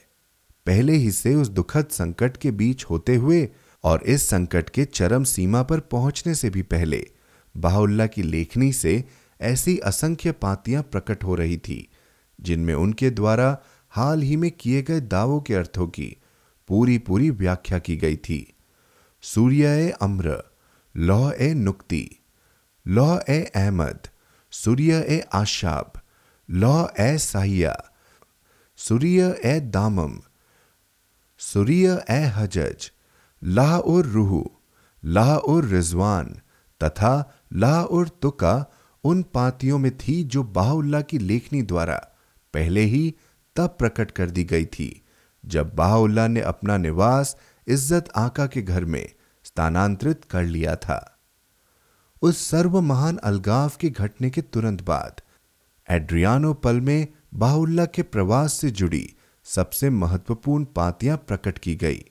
पहले ही से उस दुखद संकट के बीच होते हुए और इस संकट के चरम सीमा पर पहुँचने से भी पहले बाहुल्ला की लेखनी से ऐसी असंख्य पातियाँ प्रकट हो रही थी, जिनमें उनके द्वारा हाल ही में किए गए दावों के अर्थों की पूरी पूरी व्याख्या की गई थी। सूर्य ए अम्र, लौह ए नुक्ति, लौह ए अहमद सूर्य ए आशाब लौह ए साहिया सूर्य ए दामम सूर्य ए हजज लाह और रूह लाह और रिजवान तथा लाह और तुका उन पातियों में थी जो बाहुल्ला की लेखनी द्वारा पहले ही तब प्रकट कर दी गई थी जब बाहुल्ला ने अपना निवास इज़्ज़त आका के घर में स्थानांतरित कर लिया था उस सर्व महान अलगाव के घटने के तुरंत बाद, एड्रियानो पल में बाहुल्ला के प्रवास से जुड़ी सबसे महत्वपूर्ण पातियाँ प्रकट की गई।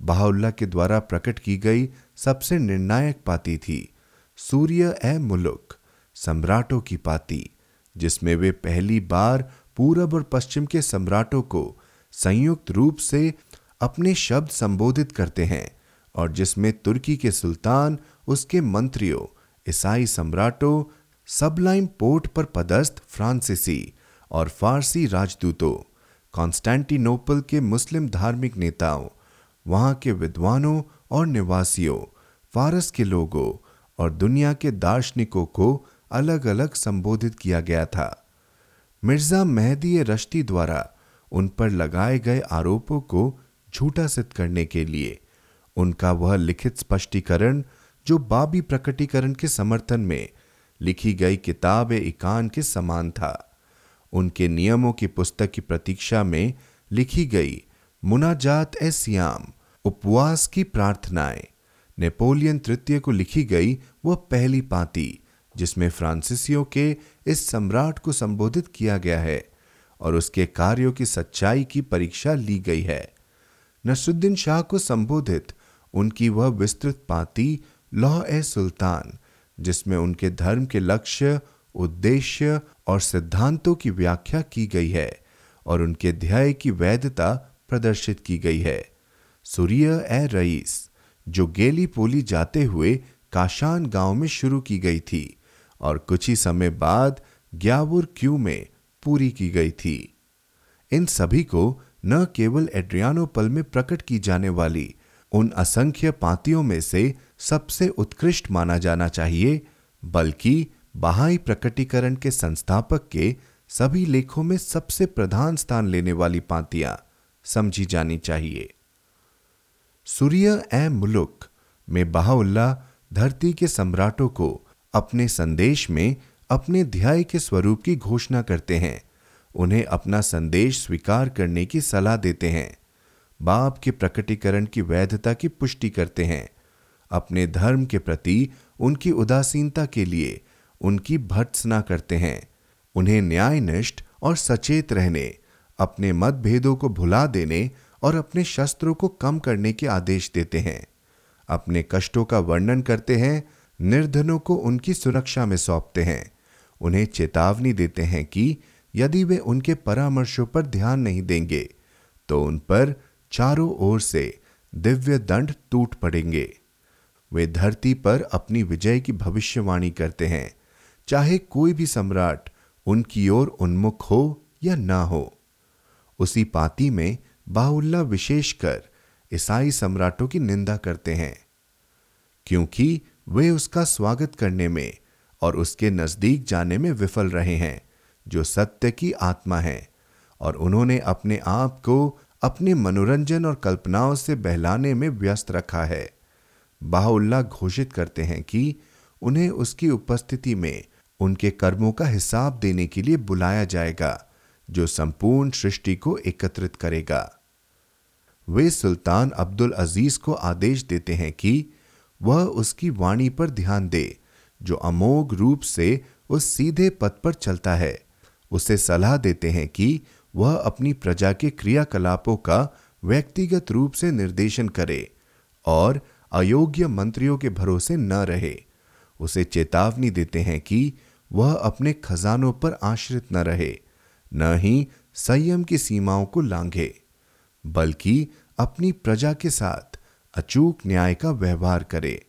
बाहुल्ला के द्वारा प्रकट की गई सबसे निर्णायक पाती थी, सूर्य ए मुलुक, सम्राटों की पाती, जिसमें वे पहली बार पूरब और पश्चिम के सम्राटों को संयुक्त रूप से अपने शब्द संबोधित करते हैं और जिसमें तुर्की के सुल्तान, उसके मंत्रियों ईसाई सम्राटों सबलाइम पोर्ट पर पदस्थ फ्रांसीसी और फारसी राजदूतों कॉन्स्टेंटिनोपल के मुस्लिम धार्मिक नेताओं, वहाँ के विद्वानों और निवासियों, फारस के लोगों और दुनिया के दार्शनिकों को अलग अलग संबोधित किया गया था। मिर्ज़ा मेहदी रश्ती द्वारा उन पर लगाए गए आरोपों को झूठा सिद्ध करने के लिए उनका वह लिखित स्पष्टीकरण जो बाबी प्रकटीकरण के समर्थन में लिखी गई किताब इकान के समान था। उनके नियमों की पुस्तक की प्रतीक्षा में लिखी गई, मुनाजात ए सियाम, उपवास की प्रार्थनाएँ। नेपोलियन तृतीय को लिखी गई वह पहली पाती, जिसमें फ्रांसीसियों के इस सम्राट को संबोधित किया गया है और उसके कार्यों की सच्चाई की परीक्षा ली गई है। नसरुद्दीन शाह को संबोधित, उनकी वह विस्तृत पाती लौह ए सुल्तान, जिसमें उनके धर्म के लक्ष्य, उद्देश्य और सिद्धांतों की व्याख्या की गई है और उनके ध्याय की वैधता प्रदर्शित की गई है। सूर्य ए रईस, जो गेली पोली जाते हुए काशान गाँव में शुरू की गई थी और कुछ ही समय बाद ग्यावुर क्यू में पूरी की गई थी। इन सभी को न केवल एड्रियानोपल में प्रकट की जाने वाली उन असंख्य पातियों में से सबसे उत्कृष्ट माना जाना चाहिए, बल्कि बहाई प्रकटीकरण के संस्थापक के सभी लेखों में सबसे प्रधान स्थान लेने वाली पांतियाँ समझी जानी चाहिए। सूर्य ए मुलुक में बहाउल्ला धरती के सम्राटों को अपने संदेश में अपने ध्याय के स्वरूप की घोषणा करते हैं। उन्हें अपना संदेश स्वीकार करने की सलाह देते हैं। बाप के प्रकटीकरण की वैधता की पुष्टि करते हैं। अपने धर्म के प्रति उनकी उदासीनता के लिए उनकी भर्त्सना करते हैं। उन्हें न्यायनिष्ठ और सचेत रहने, अपने मतभेदों को भुला देने और अपने शस्त्रों को कम करने के आदेश देते हैं। अपने कष्टों का वर्णन करते हैं, निर्धनों को उनकी सुरक्षा में सौंपते हैं। उन्हें चेतावनी देते हैं कि यदि वे उनके परामर्शों पर ध्यान नहीं देंगे तो उन पर चारों ओर से दिव्य दंड टूट पड़ेंगे। वे धरती पर अपनी विजय की भविष्यवाणी करते हैं। चाहे कोई भी सम्राट उनकी ओर उन्मुख हो या ना हो। उसी पाती में बाउल्ला विशेषकर ईसाई सम्राटों की निंदा करते हैं। क्योंकि वे उसका स्वागत करने में और उसके नज़दीक जाने में विफल रहे हैं, जो सत्य की आत्मा है और उन्होंने अपने आप को अपने मनोरंजन और कल्पनाओं से बहलाने में व्यस्त रखा है। बाहुल्ला घोषित करते हैं कि उन्हें उसकी उपस्थिति में उनके कर्मों का हिसाब देने के लिए बुलाया जाएगा, जो संपूर्ण सृष्टि को एकत्रित करेगा। वे सुल्तान अब्दुल अज़ीज़ को आदेश देते हैं कि वह उसकी वाणी पर ध्यान दे, जो अमोघ रूप से उस सीधे पथ पर चलता है। उसे सलाह देते हैं कि वह अपनी प्रजा के क्रियाकलापों का व्यक्तिगत रूप से निर्देशन करे और अयोग्य मंत्रियों के भरोसे न रहे। उसे चेतावनी देते हैं कि वह अपने खजानों पर आश्रित न रहे, न ही संयम की सीमाओं को लांघे, बल्कि अपनी प्रजा के साथ अचूक न्याय का व्यवहार करे।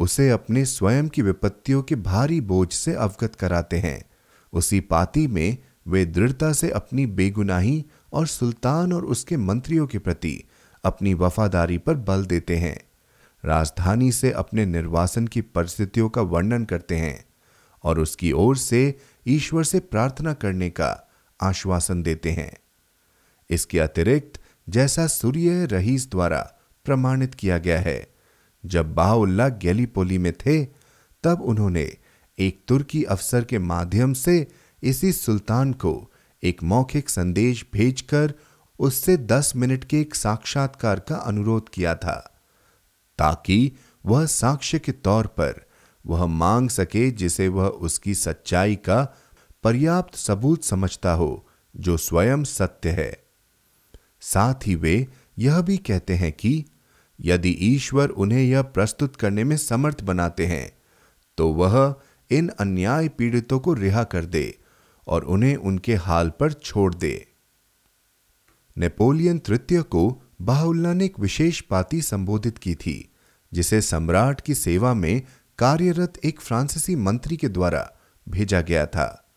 उसे अपने स्वयं की विपत्तियों के भारी बोझ से अवगत कराते हैं। उसी पाती में वे दृढ़ता से अपनी बेगुनाही और सुल्तान और उसके मंत्रियों के प्रति अपनी वफादारी पर बल देते हैं। राजधानी से अपने निर्वासन की परिस्थितियों का वर्णन करते हैं और उसकी ओर से ईश्वर से प्रार्थना करने का आश्वासन देते हैं। इसके अतिरिक्त जैसा सूर्य रहीस द्वारा प्रमाणित किया गया है, जब बाउल्ला गैलीपोली में थे, तब उन्होंने एक तुर्की अफसर के माध्यम से इसी सुल्तान को एक मौखिक संदेश भेजकर उससे दस मिनट के एक साक्षात्कार का अनुरोध किया था। ताकि वह साक्ष्य के तौर पर वह मांग सके जिसे वह उसकी सच्चाई का पर्याप्त सबूत समझता हो, जो स्वयं सत्य है। साथ ही वे यह भी कहते हैं कि, यदि ईश्वर उन्हें यह प्रस्तुत करने में समर्थ बनाते हैं तो वह इन अन्याय पीड़ितों को रिहा कर दे और उन्हें उनके हाल पर छोड़ दे। नेपोलियन तृतीय को बाहुल्ला ने एक विशेष पाती संबोधित की थी। जिसे सम्राट की सेवा में कार्यरत एक फ्रांसीसी मंत्री के द्वारा भेजा गया था।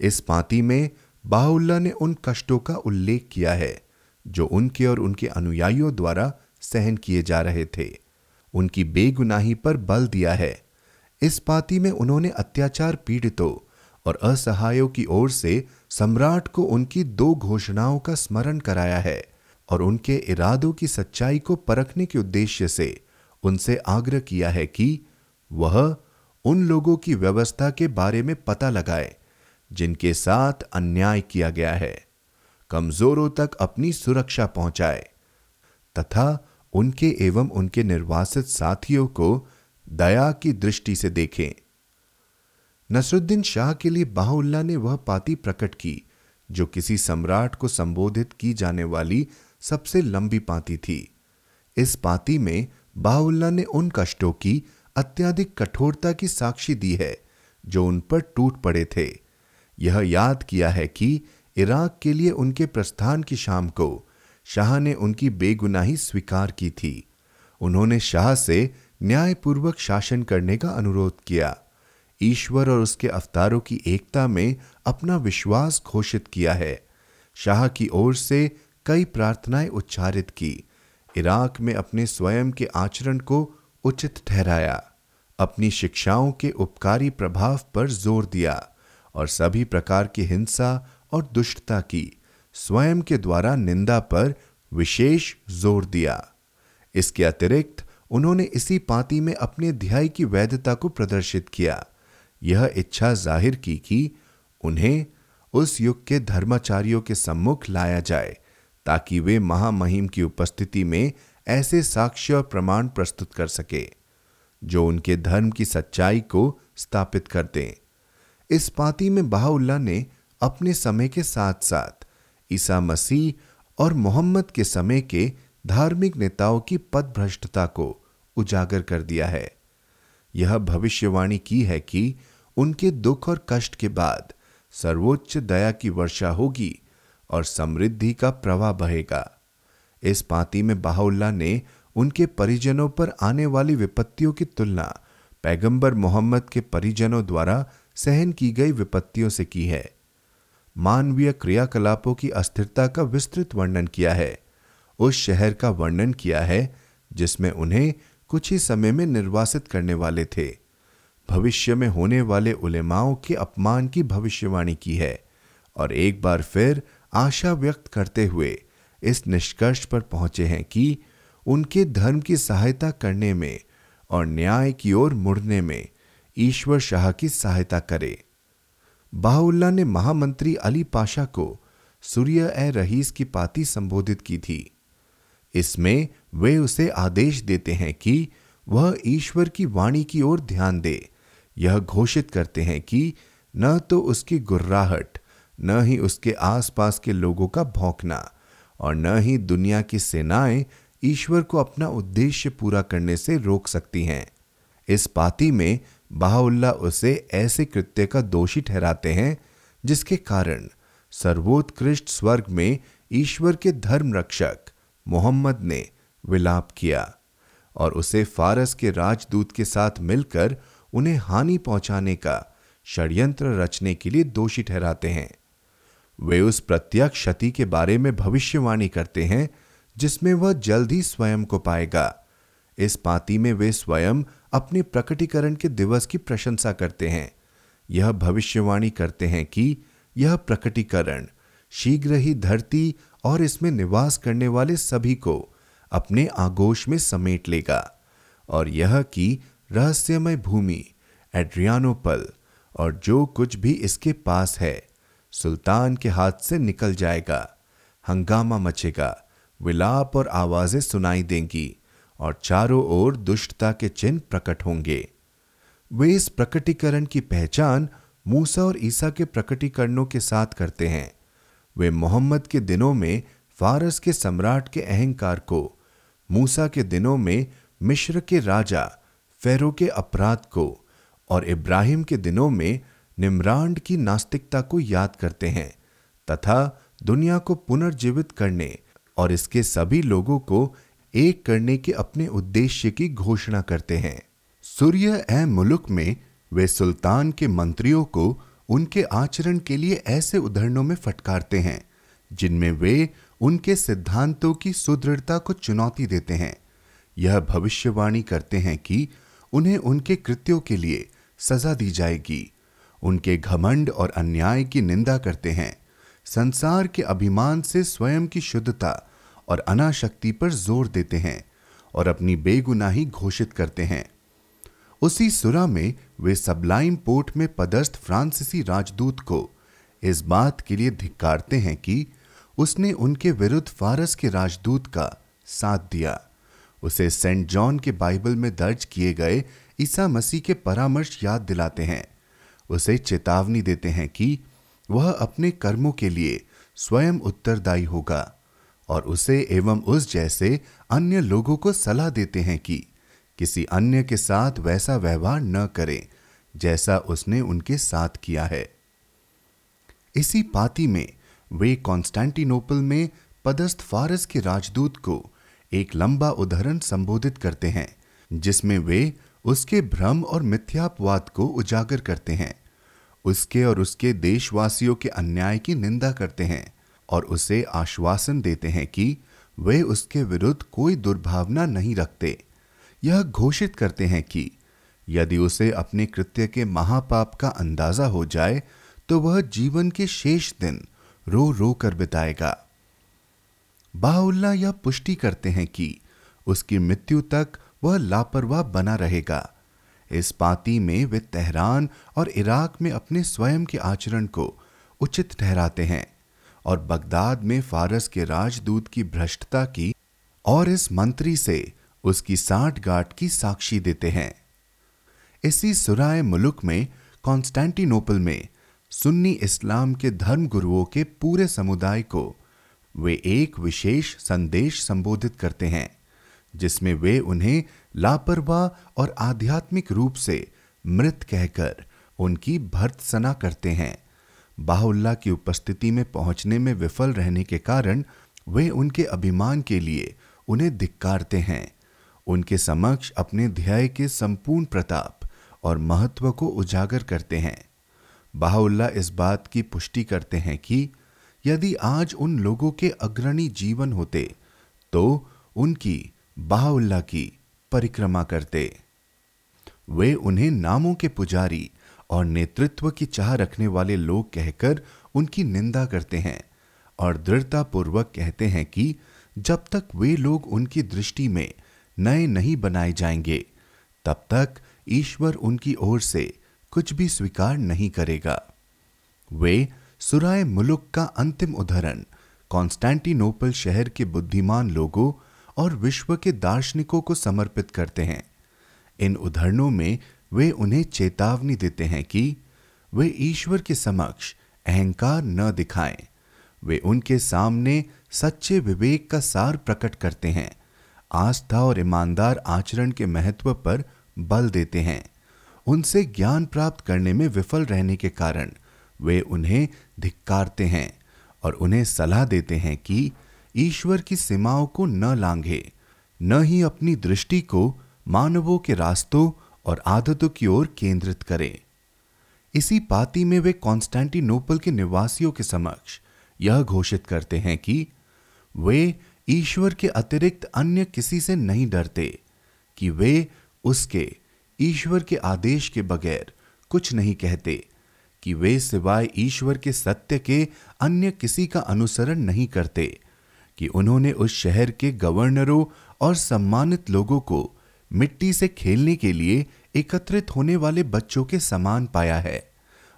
इस पाती में बाहुल्ला ने उन कष्टों का उल्लेख किया है, जो उनके और उनके अनुयायियों द्वारा सहन किए जा रहे थे। उनकी बेगुनाही पर बल दिया है। इस पाती में उन्होंने अत्याचार पीड़ितों और असहायों की ओर से सम्राट को उनकी दो घोषणाओं का स्मरण कराया है और उनके इरादों की सच्चाई को परखने के उद्देश्य से उनसे आग्रह किया है कि वह उन लोगों की व्यवस्था के बारे में पता लगाए, जिनके साथ अन्याय किया गया है। कमजोरों तक अपनी सुरक्षा पहुँचाए, तथा उनके एवं उनके निर्वासित साथियों को दया की दृष्टि से देखें। नसरुद्दीन शाह के लिए बाहुल्ला ने वह पाती प्रकट की, जो किसी सम्राट को संबोधित की जाने वाली सबसे लंबी पाती थी। इस पाती में बाहुल्ला ने उन कष्टों की अत्याधिक कठोरता की साक्षी दी है, जो उन पर टूट पड़े थे। यह याद किया है कि इराक के लिए उनके प्रस्थान की शाम को शाह ने उनकी बेगुनाही स्वीकार की थी। उन्होंने शाह से न्यायपूर्वक शासन करने का अनुरोध किया। ईश्वर और उसके अवतारों की एकता में अपना विश्वास घोषित किया है। शाह की ओर से कई प्रार्थनाएँ उच्चारित की इराक में अपने स्वयं के आचरण को उचित ठहराया, अपनी शिक्षाओं के उपकारी प्रभाव पर ज़ोर दिया और सभी प्रकार की हिंसा और दुष्टता की, स्वयं के द्वारा निंदा पर विशेष ज़ोर दिया। इसके अतिरिक्त उन्होंने इसी पाती में अपने ध्याय की वैधता को प्रदर्शित किया। यह इच्छा ज़ाहिर की कि उन्हें उस युग के धर्माचार्यों के सम्मुख लाया जाए। ताकि वे महामहिम की उपस्थिति में ऐसे साक्ष्य और प्रमाण प्रस्तुत कर सके, जो उनके धर्म की सच्चाई को स्थापित कर दें। इस पाती में बहाउल्ला ने अपने समय के साथ साथ ईसा मसीह और मोहम्मद के समय के धार्मिक नेताओं की पदभ्रष्टता को उजागर कर दिया है। यह भविष्यवाणी की है कि उनके दुख और कष्ट के बाद सर्वोच्च दया की वर्षा होगी। और समृद्धि का प्रवाह बहेगा। इस पाती में बाहुल्ला ने उनके परिजनों पर आने वाली विपत्तियों की तुलना पैगंबर मोहम्मद के परिजनों द्वारा सहन की गई विपत्तियों से की है। मानवीय क्रियाकलापों की अस्थिरता का विस्तृत वर्णन किया है। उस शहर का वर्णन किया है, जिसमें उन्हें कुछ ही समय में निर्वासित करने वाले थे। भविष्य में होने वाले उलेमाओं के अपमान की भविष्यवाणी की है और एक बार फिर आशा व्यक्त करते हुए इस निष्कर्ष पर पहुँचे हैं कि उनके धर्म की सहायता करने में और न्याय की ओर मुड़ने में ईश्वर शाह की सहायता करे। बाहुल्ला ने महामंत्री अली पाशा को सूर्य ए रहीस की पाती संबोधित की थी। इसमें वे उसे आदेश देते हैं कि वह ईश्वर की वाणी की ओर ध्यान दे। यह घोषित करते हैं कि न तो उसकी गुर्राहट न ही उसके आसपास के लोगों का भौंकना और न ही दुनिया की सेनाएँ ईश्वर को अपना उद्देश्य पूरा करने से रोक सकती हैं। इस पाती में बाहुल्ला उसे ऐसे कृत्य का दोषी ठहराते हैं, जिसके कारण सर्वोत्कृष्ट स्वर्ग में ईश्वर के धर्म रक्षक मोहम्मद ने विलाप किया और उसे फारस के राजदूत के साथ मिलकर उन्हें हानि पहुँचाने का षड्यंत्र रचने के लिए दोषी ठहराते हैं। वे उस प्रत्यक्ष क्षति के बारे में भविष्यवाणी करते हैं, जिसमें वह जल्द ही स्वयं को पाएगा। इस पाती में वे स्वयं अपने प्रकटीकरण के दिवस की प्रशंसा करते हैं। यह भविष्यवाणी करते हैं कि यह प्रकटीकरण शीघ्र ही धरती और इसमें निवास करने वाले सभी को अपने आगोश में समेट लेगा। और यह कि रहस्यमय भूमि एड्रियानोपल और जो कुछ भी इसके पास है सुल्तान के हाथ से निकल जाएगा। हंगामा मचेगा। विलाप और आवाज़ें सुनाई देंगी और चारों ओर दुष्टता के चिन्ह प्रकट होंगे। वे इस प्रकटीकरण की पहचान मूसा और ईसा के प्रकटीकरणों के साथ करते हैं। वे मोहम्मद के दिनों में फारस के सम्राट के अहंकार को, मूसा के दिनों में मिश्र के राजा, फेरो के अपराध को और इब्राहिम के दिनों में निम्रांड की नास्तिकता को याद करते हैं, तथा दुनिया को पुनर्जीवित करने और इसके सभी लोगों को एक करने के अपने उद्देश्य की घोषणा करते हैं। सूर्य ए मुल्क में वे सुल्तान के मंत्रियों को उनके आचरण के लिए ऐसे उदाहरणों में फटकारते हैं, जिनमें वे उनके सिद्धांतों की सुदृढ़ता को चुनौती देते हैं। यह भविष्यवाणी करते हैं कि उन्हें उनके कृत्यों के लिए सजा दी जाएगी। उनके घमंड और अन्याय की निंदा करते हैं। संसार के अभिमान से स्वयं की शुद्धता और अनाशक्ति पर ज़ोर देते हैं और अपनी बेगुनाही घोषित करते हैं। उसी सुरा में वे सबलाइम पोर्ट में पदस्थ फ्रांसीसी राजदूत को इस बात के लिए धिक्कारते हैं कि उसने उनके विरुद्ध फारस के राजदूत का साथ दिया। उसे सेंट जॉन के बाइबल में दर्ज किए गए ईसा मसीह के परामर्श याद दिलाते हैं। उसे चेतावनी देते हैं कि वह अपने कर्मों के लिए स्वयं उत्तरदायी होगा और उसे एवं उस जैसे अन्य लोगों को सलाह देते हैं कि किसी अन्य के साथ वैसा व्यवहार न करें जैसा उसने उनके साथ किया है। इसी पाती में वे कॉन्स्टेंटिनोपल में पदस्थ फारस के राजदूत को एक लंबा उदाहरण संबोधित करते हैं, जिसमें वे उसके भ्रम और मिथ्यापवाद को उजागर करते हैं। उसके और उसके देशवासियों के अन्याय की निंदा करते हैं और उसे आश्वासन देते हैं कि वे उसके विरुद्ध कोई दुर्भावना नहीं रखते। यह घोषित करते हैं कि यदि उसे अपने कृत्य के महापाप का अंदाज़ा हो जाए तो वह जीवन के शेष दिन रो रो कर बिताएगा। बाउल्ला यह पुष्टि करते हैं कि उसकी मृत्यु तक वह लापरवाह बना रहेगा। इस पाती में वे तेहरान और इराक में अपने स्वयं के आचरण को उचित ठहराते हैं और बगदाद में फारस के राजदूत की भ्रष्टता की और इस मंत्री से उसकी साठ गांठ की साक्षी देते हैं। इसी सुराय मुल्क में, कॉन्स्टेंटिनोपल में, सुन्नी इस्लाम के धर्म गुरुओं के पूरे समुदाय को वे एक विशेष संदेश संबोधित करते हैं। जिसमें वे उन्हें लापरवाह और आध्यात्मिक रूप से मृत कहकर उनकी भर्त्सना करते हैं। बाहुल्ला की उपस्थिति में पहुँचने में विफल रहने के कारण वे उनके अभिमान के लिए उन्हें धिक्कारते हैं। उनके समक्ष अपने ध्याय के संपूर्ण प्रताप और महत्व को उजागर करते हैं। बाहुल्ला इस बात की पुष्टि करते हैं कि यदि आज उन लोगों के अग्रणी जीवन होते तो उनकी बाहुल्ला की परिक्रमा करते। वे उन्हें नामों के पुजारी और नेतृत्व की चाह रखने वाले लोग कहकर उनकी निंदा करते हैं और दृढ़ता पूर्वक कहते हैं कि जब तक वे लोग उनकी दृष्टि में नए नहीं बनाए जाएँगे, तब तक ईश्वर उनकी ओर से कुछ भी स्वीकार नहीं करेगा। वे सुराय मुलुक का अंतिम उदाहरण कॉन्स्टेंटिनोपल शहर के बुद्धिमान लोगों और विश्व के दार्शनिकों को समर्पित करते हैं। इन उदाहरणों में वे उन्हें चेतावनी देते हैं कि वे ईश्वर के समक्ष अहंकार न दिखाएँ। वे उनके सामने सच्चे विवेक का सार प्रकट करते हैं। आस्था और ईमानदार आचरण के महत्व पर बल देते हैं। उनसे ज्ञान प्राप्त करने में विफल रहने के कारण वे उन्हें धिक्कारते हैं और उन्हें सलाह देते हैं कि ईश्वर की सीमाओं को न लांघे, न ही अपनी दृष्टि को मानवों के रास्तों और आदतों की ओर केंद्रित करें। इसी पाती में वे कॉन्स्टेंटिनोपल के निवासियों के समक्ष यह घोषित करते हैं कि वे ईश्वर के अतिरिक्त अन्य किसी से नहीं डरते कि वे उसके, ईश्वर के आदेश के बगैर कुछ नहीं कहते कि वे सिवाय ईश्वर के सत्य के अन्य किसी का अनुसरण नहीं करते। कि उन्होंने उस शहर के गवर्नरों और सम्मानित लोगों को मिट्टी से खेलने के लिए एकत्रित होने वाले बच्चों के समान पाया है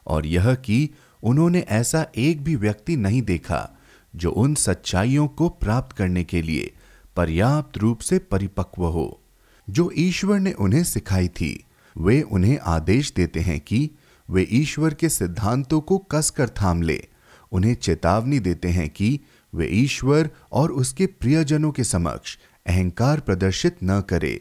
और यह कि उन्होंने ऐसा एक भी व्यक्ति नहीं देखा जो उन सच्चाइयों को प्राप्त करने के लिए पर्याप्त रूप से परिपक्व हो। जो ईश्वर ने उन्हें सिखाई थी, वे उन्हें आदेश देते हैं कि वे ईश्वर के सिद्धांतों को कसकर थाम ले। उन्हें चेतावनी देते हैं कि वे ईश्वर और उसके प्रियजनों के समक्ष अहंकार प्रदर्शित न करे।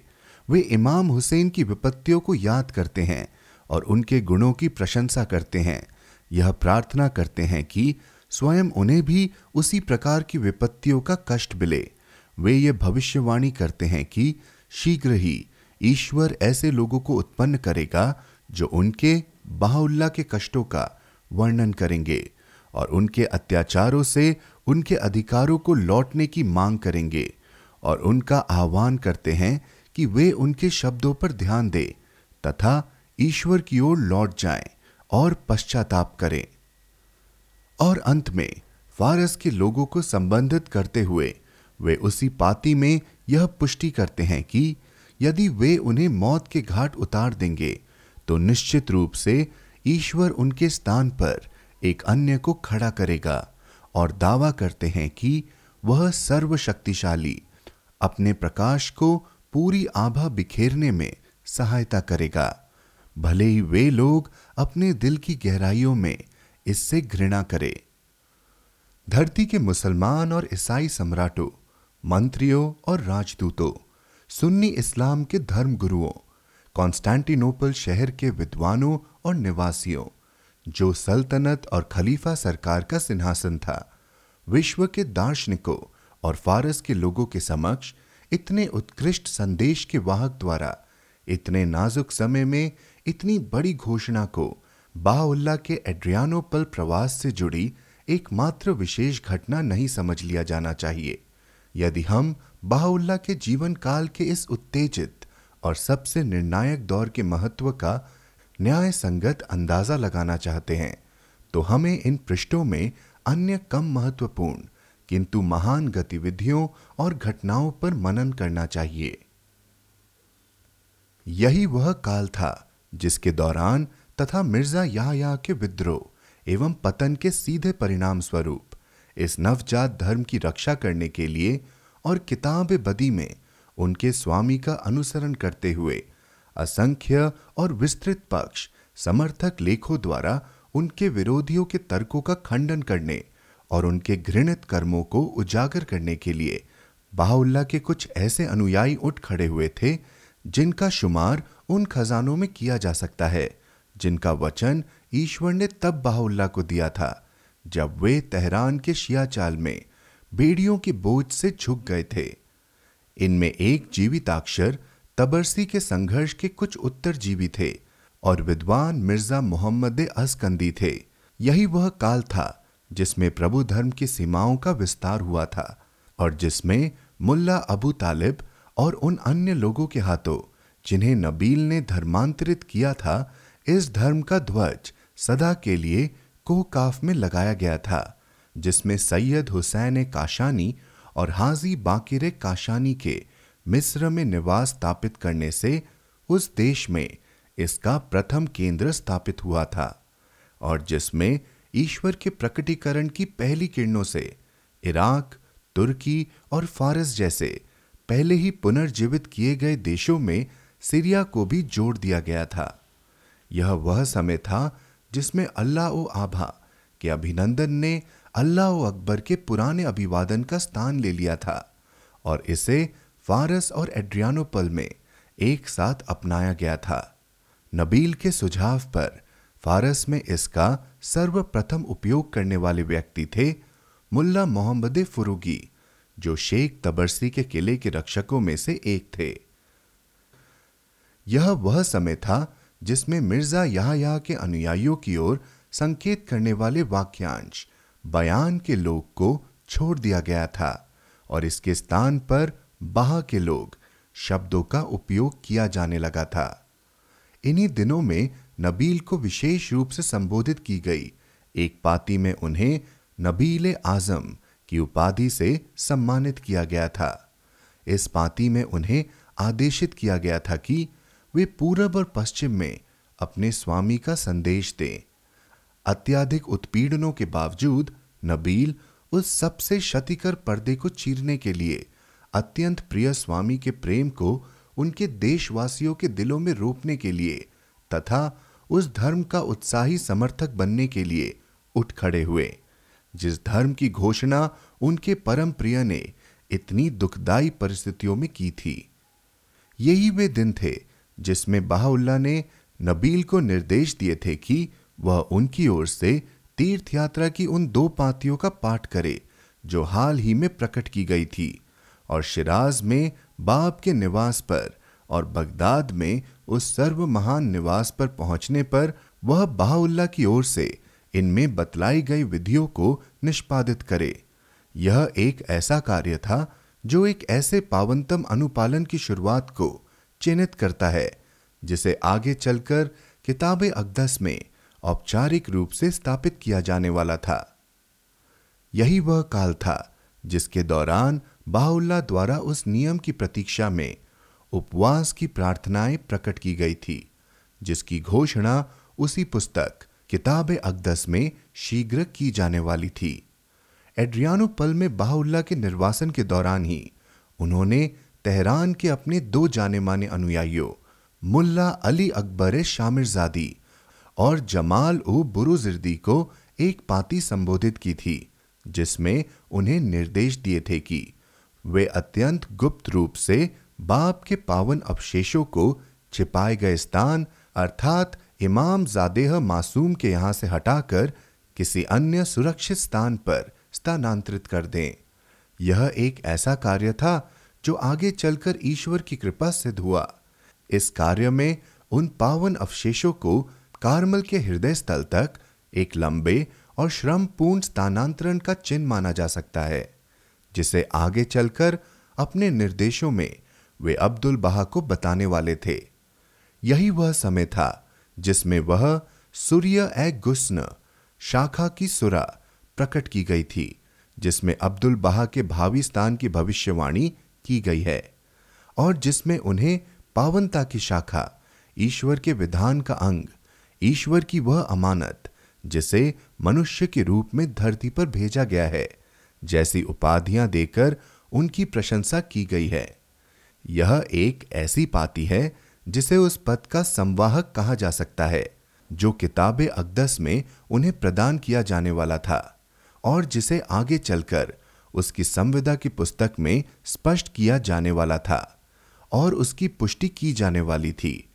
वे इमाम हुसैन की विपत्तियों को याद करते हैं और उनके गुणों की प्रशंसा करते हैं। यह प्रार्थना करते हैं कि स्वयं उन्हें भी उसी प्रकार की विपत्तियों का कष्ट मिले। वे ये भविष्यवाणी करते हैं कि शीघ्र ही ईश्वर ऐसे लोगों को उत्पन्न करेगा जो उनके बाहुल्ला के कष्टों का वर्णन करेंगे और उनके अत्याचारों से उनके अधिकारों को लौटने की मांग करेंगे और उनका आह्वान करते हैं कि वे उनके शब्दों पर ध्यान दें तथा ईश्वर की ओर लौट जाएँ और पश्चाताप करें। और अंत में फारस के लोगों को संबंधित करते हुए, वे उसी पाती में यह पुष्टि करते हैं कि यदि वे उन्हें मौत के घाट उतार देंगे तो निश्चित रूप से ईश्वर उनके स्थान पर एक अन्य को खड़ा करेगा। और दावा करते हैं कि वह सर्वशक्तिशाली अपने प्रकाश को पूरी आभा बिखेरने में सहायता करेगा। भले ही वे लोग अपने दिल की गहराइयों में इससे घृणा करें। धरती के मुसलमान और ईसाई सम्राटों, मंत्रियों और राजदूतों, सुन्नी इस्लाम के धर्मगुरुओं, कॉन्स्टेंटिनोपल शहर के विद्वानों और निवासियों जो सल्तनत और खलीफा सरकार का सिंहासन था। विश्व के दार्शनिकों और फारस के लोगों के समक्ष इतने उत्कृष्ट संदेश के वाहक द्वारा, इतने नाजुक समय में इतनी बड़ी घोषणा को बाउल्ला के एड्रियानोपल प्रवास से जुड़ी एकमात्र विशेष घटना नहीं समझ लिया जाना चाहिए। यदि हम बाहुल्ला के जीवन काल के इस उत्तेजित और सबसे निर्णायक दौर के महत्व का न्याय संगत अंदाज़ा लगाना चाहते हैं तो हमें इन पृष्ठों में अन्य कम महत्वपूर्ण, किंतु महान गतिविधियों और घटनाओं पर मनन करना चाहिए। यही वह काल था, जिसके दौरान तथा मिर्ज़ा या के विद्रोह एवं पतन के सीधे परिणाम स्वरूप, इस नवजात धर्म की रक्षा करने के लिए और किताब बदी में उनके स्वामी का अनुसरण करते हुए असंख्य और विस्तृत पक्ष समर्थक लेखों द्वारा उनके विरोधियों के तर्कों का खंडन करने और उनके घृणित कर्मों को उजागर करने के लिए बाहुल्ला के कुछ ऐसे अनुयायी उठ खड़े हुए थे, जिनका शुमार उन खजानों में किया जा सकता है, जिनका वचन ईश्वर ने तब बाहुल्ला को दिया था, जब वे तेहरान के शियाचाल में बेड़ियों के बोझ से झुक गए थे। इनमें एक जीविताक्षर तबरसी के संघर्ष के कुछ उत्तर जीवी थे और विद्वान मिर्ज़ा मोहम्मद असकंदी थे। यही वह काल था जिसमें प्रभु धर्म की सीमाओं का विस्तार हुआ था और जिसमें मुल्ला अबू तालिब और उन अन्य लोगों के हाथों जिन्हें नबील ने धर्मांतरित किया था, इस धर्म का ध्वज सदा के लिए कोकाफ में लगाया गया था, जिसमें सैयद हुसैन काशानी और हाजी बाकिर काशानी के मिस्र में निवास स्थापित करने से उस देश में इसका प्रथम केंद्र स्थापित हुआ था और जिसमें ईश्वर के प्रकटीकरण की पहली किरणों से इराक, तुर्की और फारस जैसे पहले ही पुनर्जीवित किए गए देशों में सीरिया को भी जोड़ दिया गया था। यह वह समय था जिसमें अल्लाह ओ आभा के अभिनंदन ने अल्लाह अकबर के पुराने अभिवादन का स्थान ले लिया था और इसे फारस और एड्रियानोपल में एक साथ अपनाया गया था। नबील के सुझाव पर फारस में इसका सर्वप्रथम उपयोग करने वाले व्यक्ति थे मुल्ला मोहम्मद फुरुगी, जो शेख तबरसी के किले के रक्षकों में से एक थे। यह वह समय था जिसमें मिर्ज़ा यहाया के अनुयायियों की ओर संकेत करने वाले वाक्यांश, बयान के लोग को छोड़ दिया गया था और इसके स्थान पर बाह के लोग शब्दों का उपयोग किया जाने लगा था। इन्हीं दिनों में नबील को विशेष रूप से संबोधित की गई। एक पाती में उन्हें नबील आज़म की उपाधि से सम्मानित किया गया था। इस पाती में उन्हें आदेशित किया गया था कि वे पूरब और पश्चिम में अपने स्वामी का संदेश दें। अत्याधिक उत्पीड़नों के बावजूद नबील उस सबसे क्षतिकर पर्दे को चीरने के लिए अत्यंत प्रिय स्वामी के प्रेम को उनके देशवासियों के दिलों में रोपने के लिए तथा उस धर्म का उत्साही समर्थक बनने के लिए उठ खड़े हुए। जिस धर्म की घोषणा उनके परम प्रिय ने इतनी दुखदाई परिस्थितियों में की थी। यही वे दिन थे जिसमें बाहुल्ला ने नबील को निर्देश दिए थे कि वह उनकी ओर से तीर्थ यात्रा की उन दो पातियों का पाठ करे, जो हाल ही में प्रकट की गई थी। और शिराज में बाप के निवास पर और बगदाद में उस सर्व महान निवास पर पहुँचने पर वह बाहुल्ला की ओर से इनमें बतलाई गई विधियों को निष्पादित करे। यह एक ऐसा कार्य था जो एक ऐसे पावनतम अनुपालन की शुरुआत को चिन्हित करता है, जिसे आगे चलकर किताब अकदस में औपचारिक रूप से स्थापित किया जाने वाला था। यही वह काल था जिसके दौरान बाहुल्ला द्वारा उस नियम की प्रतीक्षा में उपवास की प्रार्थनाएँ प्रकट की गई थी, जिसकी घोषणा उसी पुस्तक, किताब अकदस में शीघ्र की जाने वाली थी। एड्रियानो पल में बाहुल्ला के निर्वासन के दौरान ही उन्होंने तेहरान के अपने दो जाने माने अनुयायियों, मुल्ला अली अकबर शामिरजादी और जमाल उ बुरुजिर्दी को एक पाती संबोधित की थी, जिसमें उन्हें निर्देश दिए थे कि वे अत्यंत गुप्त रूप से बाप के पावन अवशेषों को छिपाए गए स्थान, अर्थात इमाम जादेह मासूम के यहाँ से हटाकर किसी अन्य सुरक्षित स्थान पर स्थानांतरित कर दें। यह एक ऐसा कार्य था जो आगे चलकर ईश्वर की कृपा सिद्ध हुआ। इस कार्य में उन पावन अवशेषों को कार्मल के हृदय स्थल तक एक लंबे और श्रमपूर्ण स्थानांतरण का चिन्ह माना जा सकता है। जिसे आगे चलकर अपने निर्देशों में वे अब्दुल बहा को बताने वाले थे। यही वह समय था जिसमें वह सूर्य ए गुस्न शाखा की सुरा प्रकट की गई थी, जिसमें अब्दुल बहा के भावी स्थान की भविष्यवाणी की गई है और जिसमें उन्हें पावनता की शाखा, ईश्वर के विधान का अंग, ईश्वर की वह अमानत जिसे मनुष्य के रूप में धरती पर भेजा गया है जैसी उपाधियाँ देकर उनकी प्रशंसा की गई है। यह एक ऐसी पाती है जिसे उस पद का संवाहक कहा जा सकता है, जो किताब अकदस में उन्हें प्रदान किया जाने वाला था और जिसे आगे चलकर उसकी संविदा की पुस्तक में स्पष्ट किया जाने वाला था और उसकी पुष्टि की जाने वाली थी।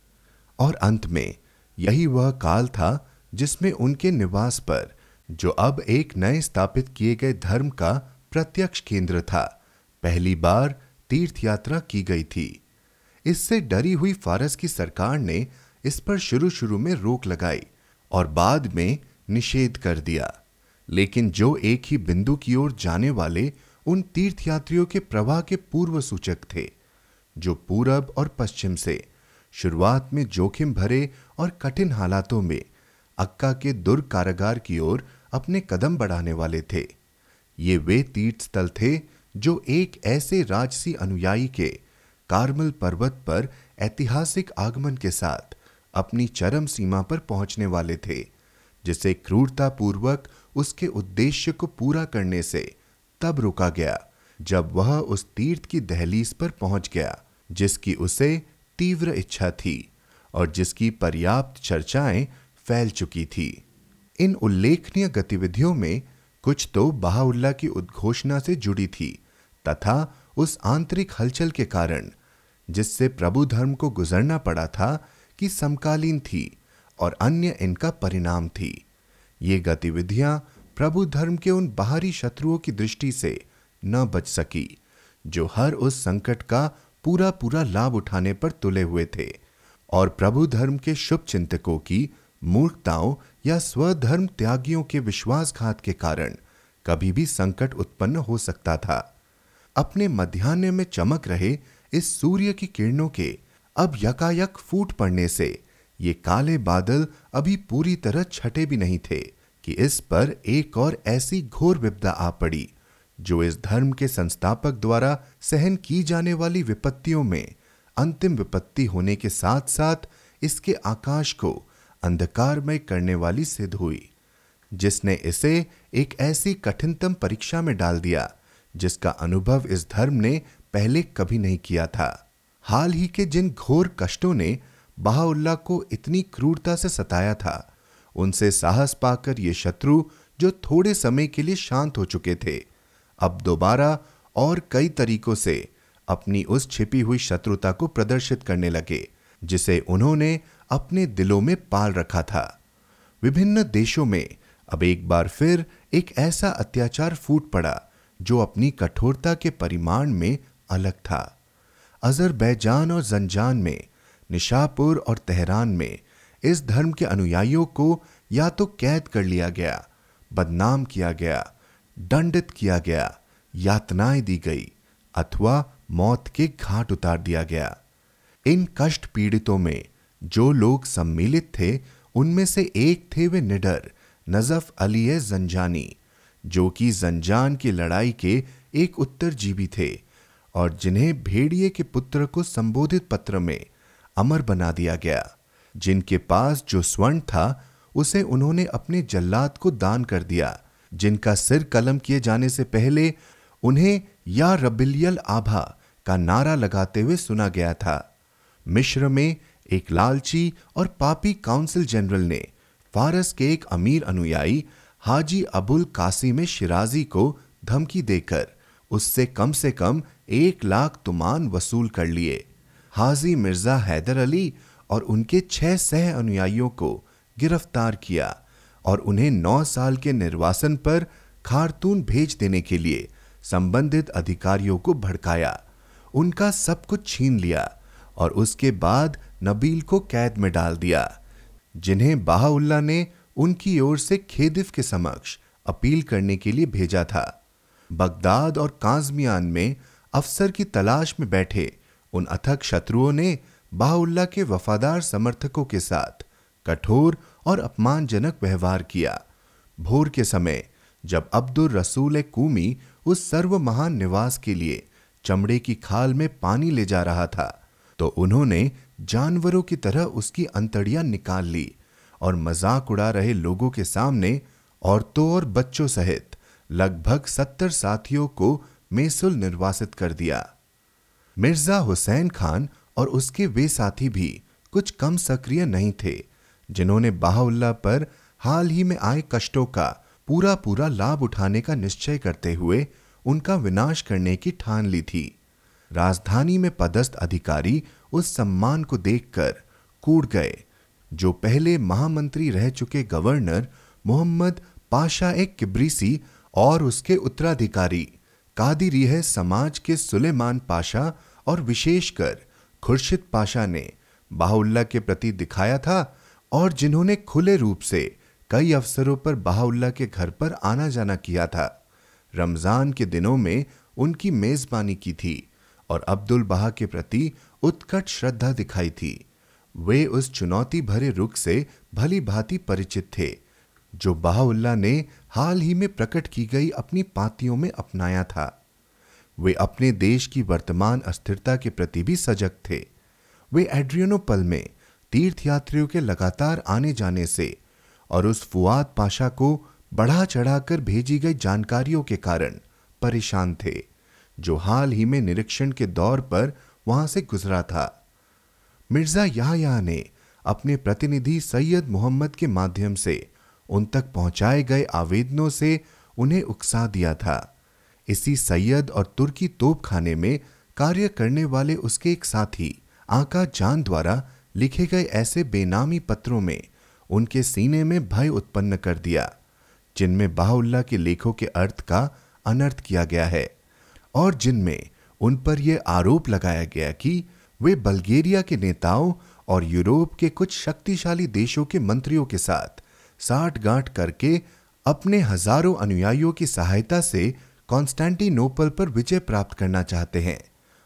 और अंत में यही वह काल था जिसमें उनके निवास पर जो अब एक नए स्थापित किए गए धर्म का प्रत्यक्ष केंद्र था। पहली बार तीर्थ यात्रा की गई थी। इससे डरी हुई फारस की सरकार ने इस पर शुरू शुरू में रोक लगाई और बाद में निषेध कर दिया। लेकिन जो एक ही बिंदु की ओर जाने वाले उन तीर्थयात्रियों के प्रवाह के पूर्व सूचक थे, जो पूरब और पश्चिम से शुरुआत में जोखिम भरे और कठिन हालातों में अक्का के दुर्ग कारागार की ओर अपने कदम बढ़ाने वाले थे। ये वे तीर्थ स्थल थे जो एक ऐसे राजसी अनुयायी के कार्मल पर्वत पर ऐतिहासिक आगमन के साथ अपनी चरम सीमा पर पहुँचने वाले थे, जिसे क्रूरता पूर्वक उसके उद्देश्य को पूरा करने से तब रुका गया, जब वह उस तीर्थ की दहलीज पर पहुँच गया, जिसकी उसे तीव्र इच्छा थी और जिसकी पर्याप्त चर्चाएँ फैल चुकी थी। इन उल्लेखनीय गतिविधियों में कुछ तो बहाउल्ला की उद्घोषणा से जुड़ी थी, तथा उस आंतरिक हलचल के कारण, जिससे प्रभु धर्म को गुजरना पड़ा था कि समकालीन थी और अन्य इनका परिणाम थी। ये गतिविधियाँ प्रभु धर्म के उन बाहरी शत्रुओं की दृष्टि से न बच सकी, जो हर उस संकट का पूरा पूरा लाभ उठाने पर तुले हुए थे, और प्रभु धर्म के शुभ चिंतकों की मूर्खताओं या स्वधर्म त्यागियों के विश्वासघात के कारण कभी भी संकट उत्पन्न हो सकता था। अपने मध्यान्ह में चमक रहे इस सूर्य की किरणों के अब यकायक फूट पड़ने से ये काले बादल अभी पूरी तरह छटे भी नहीं थे कि इस पर एक और ऐसी घोर विपदा आ पड़ी, जो इस धर्म के संस्थापक द्वारा सहन की जाने वाली विपत्तियों में अंतिम विपत्ति होने के साथ साथ इसके आकाश को अंधकारमय करने वाली सिद्ध हुई, जिसने इसे एक ऐसी कठिनतम परीक्षा में डाल दिया, जिसका अनुभव इस धर्म ने पहले कभी नहीं किया था। हाल ही के जिन घोर कष्टों ने बहाउल्ला को इतनी क्रूरता से सताया था, उनसे साहस पाकर ये शत्रु जो थोड़े समय के लिए शांत हो चुके थे, अब दोबारा और कई तरीकों से अपनी उस छिपी हुई शत्रुता को प्रदर्शित करने लगे, जिसे उन्होंने अपने दिलों में पाल रखा था। विभिन्न देशों में अब एक बार फिर एक ऐसा अत्याचार फूट पड़ा, जो अपनी कठोरता के परिमाण में अलग था। अजरबैजान और जंजान में, निशापुर और तेहरान में इस धर्म के अनुयायियों को या तो कैद कर लिया गया, बदनाम किया गया, दंडित किया गया, यातनाएँ दी गई, अथवा मौत के घाट उतार दिया गया। इन कष्ट पीड़ितों में जो लोग सम्मिलित थे, उनमें से एक थे वे निडर, नजफ अली जंजानी, जो कि जंजान की लड़ाई के एक उत्तरजीवी थे और जिन्हें भेड़िए के पुत्र को संबोधित पत्र में अमर बना दिया गया। जिनके पास जो स्वर्ण था, उसे उन्होंने अपने जल्लाद को दान कर दिया, जिनका सिर कलम किए जाने से पहले उन्हें या रबिलियल आभा का नारा लगाते हुए सुना गया था। मिश्र में एक लालची और पापी काउंसिल जनरल ने फारस के एक अमीर अनुयायी, हाजी अबुल कासिम शिराजी को धमकी देकर उससे कम से कम एक लाख तुमान वसूल कर लिए। हाजी मिर्ज़ा हैदर अली और उनके छह सह अनुयायियों को गिरफ़्तार किया और उन्हें नौ साल के निर्वासन पर खारतून भेज देने के लिए संबंधित अधिकारियों को भड़काया। उनका सब कुछ छीन लिया और उसके बाद नबील को कैद में डाल दिया। जिन्हें बाहुल्ला ने उनकी ओर से खेदिफ के समक्ष अपील करने के लिए भेजा था। बगदाद और काजमियान में अफसर की तलाश में बैठे उन अथक शत्रुओं ने बाहुल्ला के वफादार समर्थकों के साथ कठोर और अपमानजनक व्यवहार किया। भोर के समय जब अब्दुल रसूल कूमी उस सर्व महान निवास के लिए चमड़े की खाल में पानी ले जा रहा था तो उन्होंने जानवरों की तरह उसकी अंतड़ियाँ निकाल ली और मज़ाक उड़ा रहे लोगों के सामने औरतों और बच्चों सहित लगभग सत्तर साथियों को मेसुल निर्वासित कर दिया। मिर्ज़ा हुसैन खान और उसके वे साथी भी कुछ कम सक्रिय नहीं थे, जिन्होंने बाहुल्ला पर हाल ही में आए कष्टों का पूरा पूरा लाभ उठाने का निश्चय करते हुए उनका विनाश करने की ठान ली थी। राजधानी में पदस्थ अधिकारी उस सम्मान को देखकर कूड़ गए। जो पहले महामंत्री रह चुके गवर्नर मोहम्मद पाशा एक किब्रीसी और उसके उत्तराधिकारी कादिरी है समाज के सुलेमान पाशा और विशेषकर खुर्शिद पाशा ने बाहुल्ला के प्रति दिखाया था और जिन्होंने खुले रूप से कई अवसरों पर बाहुल्ला के घर पर आना जाना किया था। रमज़ान के दिनों में उनकी मेजबानी की थी और अब्दुल बहा के प्रति उत्कट श्रद्धा दिखाई थी। वे उस चुनौती भरे रुख से भली भांति परिचित थे, जो बाहुल्ला ने हाल ही में प्रकट की गई अपनी पातियों में अपनाया था। वे अपने देश की वर्तमान अस्थिरता के प्रति भी सजग थे। वे एड्रियनोपल में तीर्थयात्रियों के लगातार आने जाने से और उस फुआद पाशा को बढ़ा चढ़ाकर भेजी गई जानकारियों के कारण परेशान थे, जो हाल ही में निरीक्षण के दौर पर वहाँ से गुजरा था। मिर्ज़ा याहया ने अपने प्रतिनिधि सैयद मोहम्मद के माध्यम से उन तक पहुँचाए गए आवेदनों से उन्हें उकसा दिया था। इसी सैयद और तुर्की तोप खाने में कार्य करने वाले उसके एक साथी, आका जान द्वारा लिखे गए ऐसे बेनामी पत्रों में उनके सीने में भय उत्पन्न कर दिया, जिनमें बाहुल्ला के लेखों के अर्थ का अनर्थ किया गया है और जिनमें उन पर यह आरोप लगाया गया कि वे बल्गेरिया के नेताओं और यूरोप के कुछ शक्तिशाली देशों के मंत्रियों के साथ साठ गांठ करके अपने हज़ारों अनुयायियों की सहायता से कॉन्स्टेंटिनोपल पर विजय प्राप्त करना चाहते हैं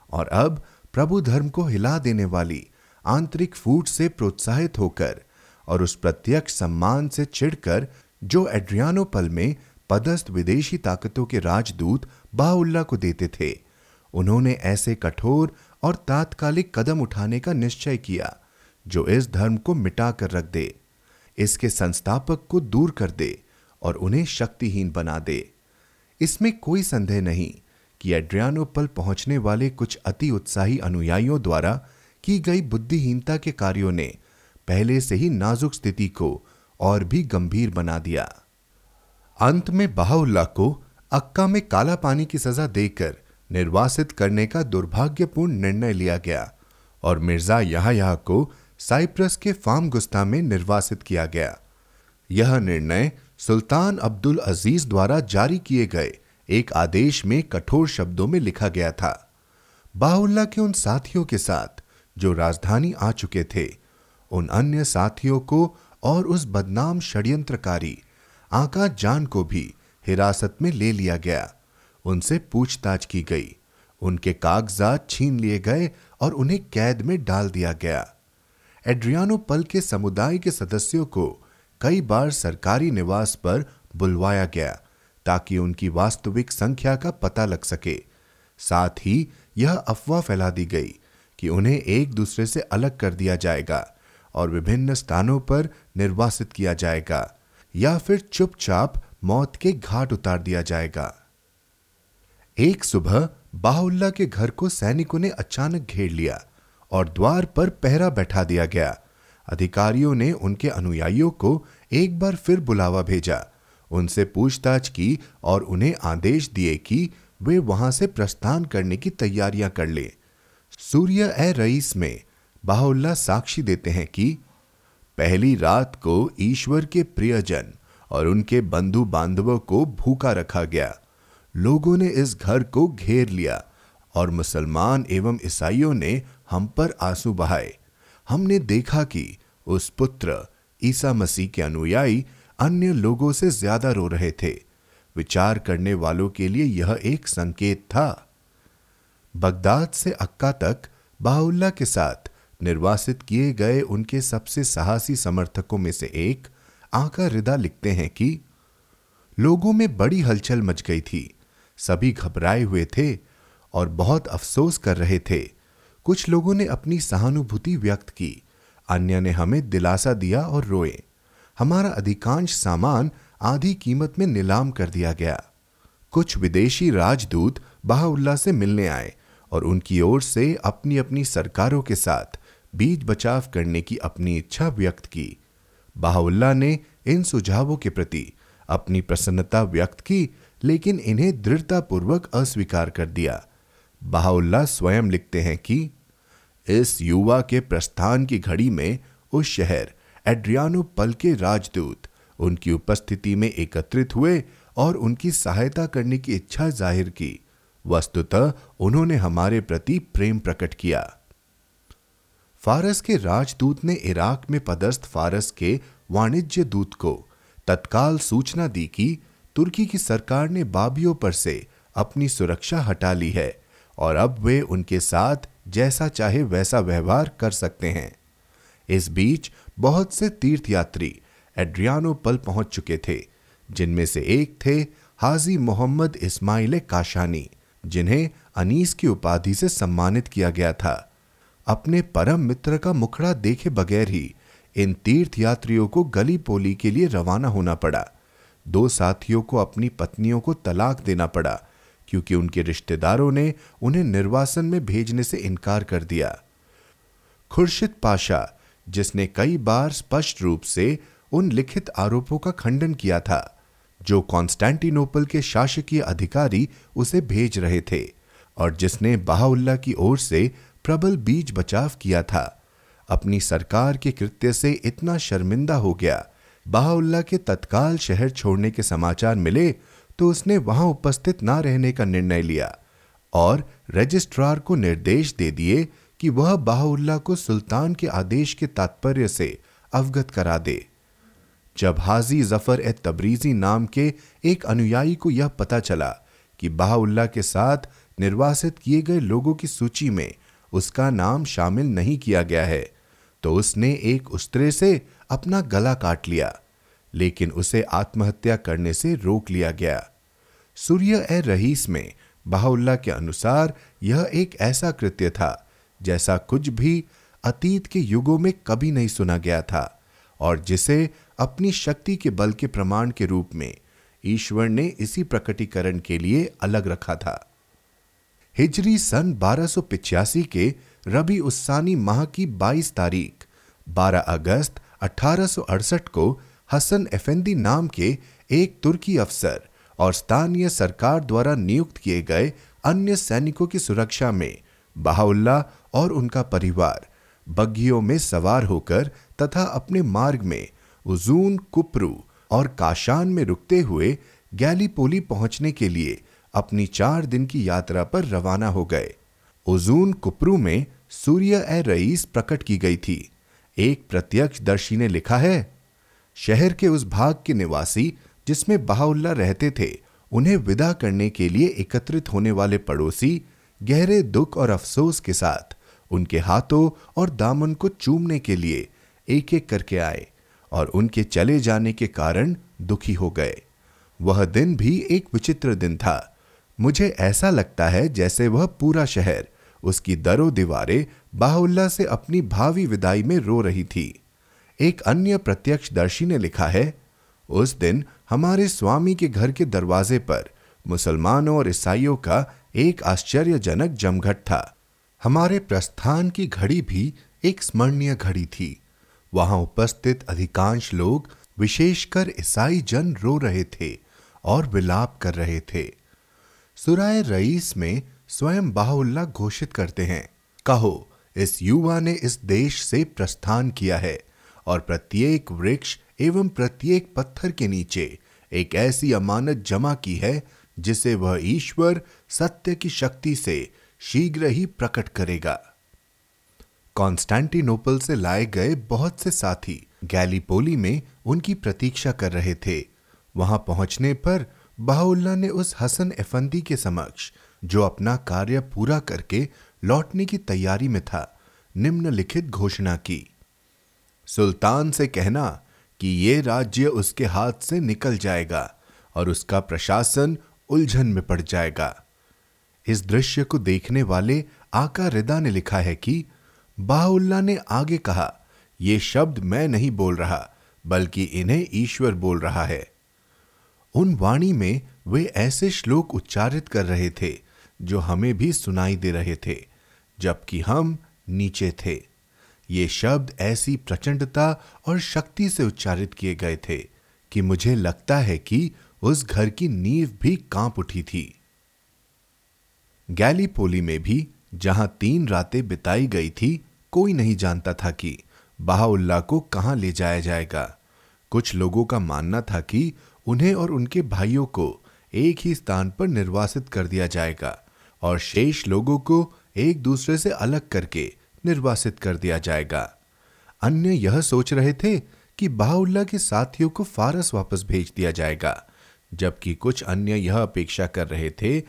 और अब प्रभु धर्म को हिला देने वाली आंतरिक फूट से प्रोत्साहित होकर और उस प्रत्यक्ष सम्मान से चिढ़कर जो एड्रियानोपल में पदस्थ विदेशी ताकतों के राजदूत बाउल्ला को देते थे। उन्होंने ऐसे कठोर और तात्कालिक कदम उठाने का निश्चय किया, जो इस धर्म को मिटा कर रख दे, इसके संस्थापक को दूर कर दे और उन्हें शक्तिहीन बना दे। इसमें कोई संदेह नहीं कि एड्रियानोपल पहुँचने वाले कुछ अति उत्साही अनुयायियों द्वारा की गई बुद्धिहीनता के कार्यों ने पहले से ही नाजुक स्थिति को और भी गंभीर बना दिया। अंत में बाहुल्ला को अक्का में काला पानी की सजा देकर निर्वासित करने का दुर्भाग्यपूर्ण निर्णय लिया गया और मिर्ज़ा यहाँ को साइप्रस के फार्म गुस्ता में निर्वासित किया गया। यह निर्णय सुल्तान अब्दुल अज़ीज़ द्वारा जारी किए गए एक आदेश में कठोर शब्दों में लिखा गया था। बाहुल्ला के उन साथियों के साथ जो राजधानी आ चुके थे, उन अन्य साथियों को और उस बदनाम षड्यंत्रकारी आका जान को भी हिरासत में ले लिया गया। उनसे पूछताछ की गई। उनके कागजात छीन लिए गए और उन्हें कैद में डाल दिया गया। एड्रियानो पल के समुदाय के सदस्यों को कई बार सरकारी निवास पर बुलवाया गया ताकि उनकी वास्तविक संख्या का पता लग सके। साथ ही यह अफवाह फैला दी गई कि उन्हें एक दूसरे से अलग कर दिया जाएगा और विभिन्न स्थानों पर निर्वासित किया जाएगा या फिर चुपचाप मौत के घाट उतार दिया जाएगा। एक सुबह बाहुल्ला के घर को सैनिकों ने अचानक घेर लिया और द्वार पर पहरा बैठा दिया गया। अधिकारियों ने उनके अनुयायियों को एक बार फिर बुलावा भेजा। उनसे पूछताछ की और उन्हें आदेश दिए कि वे वहाँ से प्रस्थान करने की तैयारियाँ कर ले। सूर्य ए रईस में बाहुल्ला साक्षी देते हैं कि पहली रात को ईश्वर के प्रियजन और उनके बंधु बांधवों को भूखा रखा गया। लोगों ने इस घर को घेर लिया और मुसलमान एवं ईसाइयों ने हम पर आँसू बहाए। हमने देखा कि उस पुत्र, ईसा मसीह के अनुयायी, अन्य लोगों से ज़्यादा रो रहे थे। विचार करने वालों के लिए यह एक संकेत था। बगदाद से अक्का तक बाहुल्ला के साथ निर्वासित किए गए उनके सबसे साहसी समर्थकों में से एक आका रिदा लिखते हैं कि, लोगों में बड़ी हलचल मच गई थी। सभी घबराए हुए थे और बहुत अफसोस कर रहे थे। कुछ लोगों ने अपनी सहानुभूति व्यक्त की। अन्य ने हमें दिलासा दिया और रोए। हमारा अधिकांश सामान आधी कीमत में नीलाम कर दिया गया। कुछ विदेशी राजदूत बाहुल्ला से मिलने आए और उनकी ओर से अपनी अपनी सरकारों के साथ बीज बचाव करने की अपनी इच्छा व्यक्त की। बाहुल्ला ने इन सुझावों के प्रति अपनी प्रसन्नता व्यक्त की लेकिन इन्हें दृढ़तापूर्वक अस्वीकार कर दिया। बाहुल्ला स्वयं लिखते हैं कि, इस युवा के प्रस्थान की घड़ी में उस शहर, एड्रियानो पल के राजदूत, उनकी उपस्थिति में एकत्रित हुए और उनकी सहायता करने की इच्छा ज़ाहिर की। वस्तुतः उन्होंने हमारे प्रति प्रेम प्रकट किया। फारस के राजदूत ने इराक में पदस्थ फारस के वाणिज्य दूत को तत्काल सूचना दी कि तुर्की की सरकार ने बाबियों पर से अपनी सुरक्षा हटा ली है और अब वे उनके साथ जैसा चाहे वैसा व्यवहार कर सकते हैं। इस बीच बहुत से तीर्थयात्री एड्रियानो पल पहुँच चुके थे, जिनमें से एक थे हाजी मोहम्मद इस्माइल काशानी, जिन्हें अनीस की उपाधि से सम्मानित किया गया था। अपने परम मित्र का मुखड़ा देखे बगैर ही इन तीर्थयात्रियों को गली पोली के लिए रवाना होना पड़ा। दो साथियों को अपनी पत्नियों को तलाक देना पड़ा, क्योंकि उनके रिश्तेदारों ने उन्हें निर्वासन में भेजने से इनकार कर दिया। खुर्शिद पाशा, जिसने कई बार स्पष्ट रूप से उन लिखित आरोपों का खंडन किया था, जो कॉन्स्टेंटिनोपल के शासकीय अधिकारी उसे भेज रहे थे, और जिसने बाहुल्ला की ओर से प्रबल बीज बचाव किया था, अपनी सरकार के कृत्य से इतना शर्मिंदा हो गया। बाहुल्ला के तत्काल शहर छोड़ने के समाचार मिले तो उसने वहाँ उपस्थित ना रहने का निर्णय लिया और रजिस्ट्रार को निर्देश दे दिए कि वह बाहुल्ला को सुल्तान के आदेश के तात्पर्य से अवगत करा दे। जब हाजी ज़फ़र ए तबरीजी नाम के एक अनुयायी को यह पता चला कि बाहुल्ला के साथ निर्वासित किए गए लोगों की सूची में उसका नाम शामिल नहीं किया गया है तो उसने एक उस्तरे से अपना गला काट लिया, लेकिन उसे आत्महत्या करने से रोक लिया गया। सूर्य ए रहीस में, बाहुल्ला के अनुसार यह एक ऐसा कृत्य था, जैसा कुछ भी अतीत के युगों में कभी नहीं सुना गया था, और जिसे अपनी शक्ति के बल के प्रमाण के रूप में ईश्वर ने इसी प्रकटीकरण के लिए अलग रखा था। हिजरी सन बारह के रबी उस्सानी माह की 22 तारीख 12 अगस्त अठारह सौ अड़सठ को हसन एफेंदी नाम के एक तुर्की अफसर और स्थानीय सरकार द्वारा नियुक्त किए गए अन्य सैनिकों की सुरक्षा में बाहुल्ला और उनका परिवार बग्घियों में सवार होकर तथा अपने मार्ग में उजून, कुपरू और काशान में रुकते हुए गैलीपोली पहुँचने के लिए अपनी चार दिन की यात्रा पर रवाना हो गए। उजून, कुपरू में सूर्य ए रईस प्रकट की गई थी। एक प्रत्यक्ष दर्शी ने लिखा है, शहर के उस भाग के निवासी जिसमें बहाउल्ला रहते थे, उन्हें विदा करने के लिए एकत्रित होने वाले पड़ोसी गहरे दुख और अफसोस के साथ उनके हाथों और दामन को चूमने के लिए एक एक करके आए और उनके चले जाने के कारण दुखी हो गए। वह दिन भी एक विचित्र दिन था। मुझे ऐसा लगता है जैसे वह पूरा शहर, उसकी दरो दीवारें बाहुल्ला से अपनी भावी विदाई में रो रही थी। एक अन्य प्रत्यक्षदर्शी ने लिखा है, उस दिन हमारे स्वामी के घर के दरवाजे पर मुसलमानों और ईसाइयों का एक आश्चर्यजनक जमघट था। हमारे प्रस्थान की घड़ी भी एक स्मरणीय घड़ी थी। वहाँ उपस्थित अधिकांश लोग विशेषकर ईसाई जन रो रहे थे और विलाप कर रहे थे। सुराय रईस में स्वयं बाहुल्ला घोषित करते हैं, कहो इस युवा ने इस देश से प्रस्थान किया है और प्रत्येक वृक्ष एवं प्रत्येक पत्थर के नीचे एक ऐसी अमानत जमा की है, जिसे वह ईश्वर सत्य की शक्ति से शीघ्र ही प्रकट करेगा। कॉन्स्टेंटिनोपल से लाए गए बहुत से साथी गैलीपोली में उनकी प्रतीक्षा कर रहे थे। वहाँ पहुँचने पर बाहुल्ला ने उस हसन एफंदी के समक्ष जो अपना कार्य पूरा करके लौटने की तैयारी में था, निम्नलिखित घोषणा की। सुल्तान से कहना कि ये राज्य उसके हाथ से निकल जाएगा और उसका प्रशासन उलझन में पड़ जाएगा। इस दृश्य को देखने वाले आका रिदा ने लिखा है कि बाहुल्ला ने आगे कहा यह शब्द मैं नहीं बोल रहा, बल्कि इन्हें ईश्वर बोल रहा है। उन वाणी में वे ऐसे श्लोक उच्चारित कर रहे थे, जो हमें भी सुनाई दे रहे थे। जबकि हम नीचे थे। ये शब्द ऐसी प्रचंडता और शक्ति से उच्चारित किए गए थे कि मुझे लगता है कि उस घर की नींव भी काँप उठी थी। गैलीपोली में भी जहाँ तीन रातें बिताई गई थी, कोई नहीं जानता था कि बाहुल्ला को कहाँ ले जाया जाएगा। कुछ लोगों का मानना था कि उन्हें और उनके भाइयों को एक ही स्थान पर निर्वासित कर दिया जाएगा और शेष लोगों को एक दूसरे से अलग करके निर्वासित कर दिया जाएगा। अन्य यह सोच रहे थे कि बाहुल्ला के साथियों को फारस वापस भेज दिया जाएगा, जबकि कुछ अन्य यह अपेक्षा कर रहे थे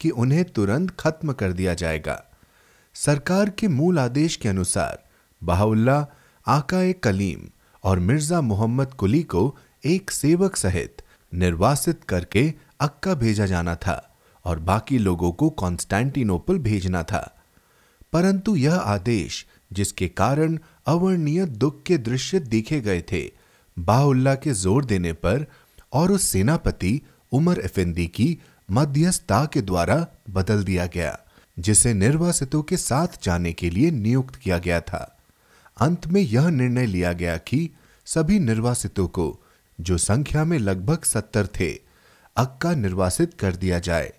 कि उन्हें तुरंत खत्म कर दिया जाएगा। सरकार के मूल आदेश के अनुसार, बाहुल्ला, आकाए कलीम और मिर्ज़ा मोहम्मद कुली को एक सेवक सहित निर्वासित करके अक्का भेजा जाना था और बाकी लोगों को कॉन्स्टेंटिनोपल भेजना था। परंतु यह आदेश, जिसके कारण अवर्णीय दुख के दृश्य देखे गए थे, बाहुल्ला के ज़ोर देने पर और उस सेनापति उमर इफिंदी की मध्यस्थता के द्वारा बदल दिया गया, जिसे निर्वासितों के साथ जाने के लिए नियुक्त किया गया था। अंत में यह निर्णय लिया गया कि सभी निर्वासितों को, जो संख्या में लगभग सत्तर थे, अक्का निर्वासित कर दिया जाए।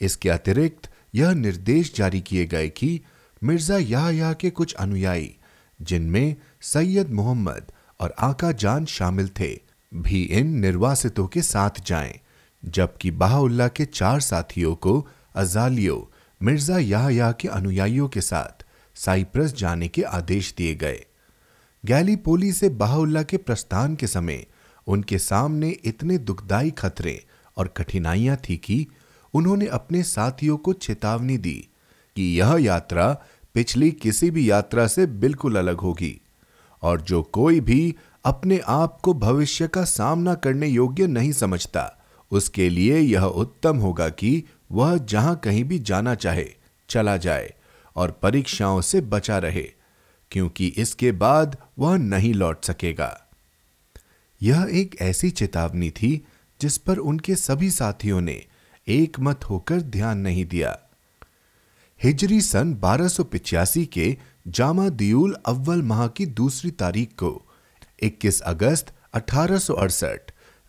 इसके अतिरिक्त यह निर्देश जारी किए गए कि मिर्ज़ा याहया के कुछ अनुयायी जिनमें सैयद मोहम्मद और आका जान शामिल थे भी इन निर्वासितों के साथ जाएँ, जबकि बाहुल्ला के चार साथियों को अजालियो मिर्ज़ा याहया के अनुयायियों के साथ साइप्रस जाने के आदेश दिए गए। गैलीपोली से बाहुल्ला के प्रस्थान के समय उनके सामने इतने दुखदाई खतरे और कठिनाइयाँ थी कि उन्होंने अपने साथियों को चेतावनी दी कि यह यात्रा पिछली किसी भी यात्रा से बिल्कुल अलग होगी और जो कोई भी अपने आप को भविष्य का सामना करने योग्य नहीं समझता, उसके लिए यह उत्तम होगा कि वह जहाँ कहीं भी जाना चाहे, चला जाए और परीक्षाओं से बचा रहे, क्योंकि इसके बाद वह नहीं लौट सकेगा। यह एक ऐसी चेतावनी थी जिस पर उनके सभी साथियों ने एक मत होकर ध्यान नहीं दिया। हिजरी सन बारह के जामा दियुल अव्वल माह की दूसरी तारीख को 21 अगस्त अठारह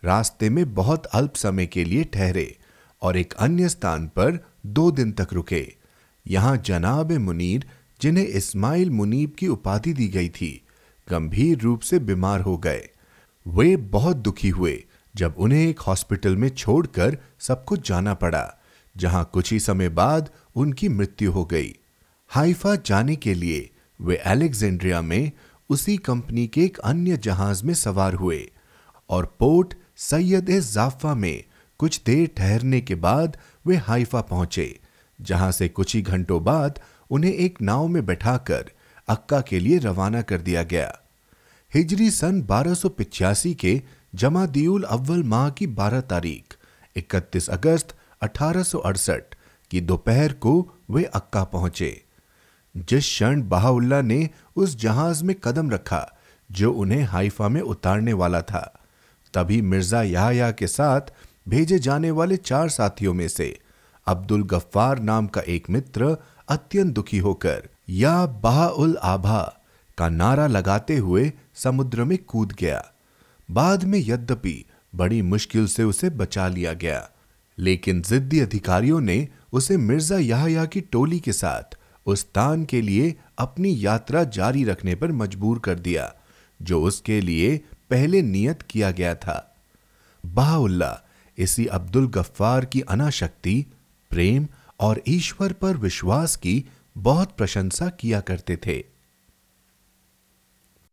रास्ते में बहुत अल्प समय के लिए ठहरे और एक अन्य स्थान पर दो दिन तक रुके। यहाँ जनाब मुनीर, जिन्हें इस्माइल मुनीब की उपाधि दी गई थी, गंभीर रूप से बीमार हो गए। वे बहुत दुखी हुए जब उन्हें एक हॉस्पिटल में छोड़कर सबको जाना पड़ा। जहाँ कुछ ही समय बाद उनकी मृत्यु हो गई। हाइफा जाने के लिए वे अलेक्जेंड्रिया में उसी कंपनी के एक अन्य जहाज़ में सवार हुए और पोर्ट सैयद जाफा में कुछ देर ठहरने के बाद वे हाइफा पहुँचे, जहाँ से कुछ ही घंटों बाद उन्हें एक नाव में बैठाकर अक्का के लिए रवाना कर दिया गया। हिजरी सन बारह के जमादियुल अव्वल माह की 12 तारीख 31 अगस्त अठारह की दोपहर को वे अक्का पहुँचे। जिस क्षण बहाउल्ला ने उस जहाज़ में कदम रखा, जो उन्हें हाइफा में उतारने वाला था, तभी मिर्ज़ा याहया के साथ भेजे जाने वाले चार साथियों में से अब्दुल गफ्फार नाम का एक मित्र अत्यंत दुखी होकर, या बाउल आभा का नारा लगाते हुए समुद्र में कूद गया। बाद में यद्यपि बड़ी मुश्किल से उसे बचा लिया गया। लेकिन जिद्दी अधिकारियों ने उसे मिर्ज़ा याहया की टोली के साथ उस तान के लिए अपनी यात्रा जारी रखने पर मजबूर कर दिया, जो उसके लिए पहले नियत किया गया था। बाहुल्ला इसी अब्दुल गफ्फार की अनाशक्ति, प्रेम और ईश्वर पर विश्वास की बहुत प्रशंसा किया करते थे।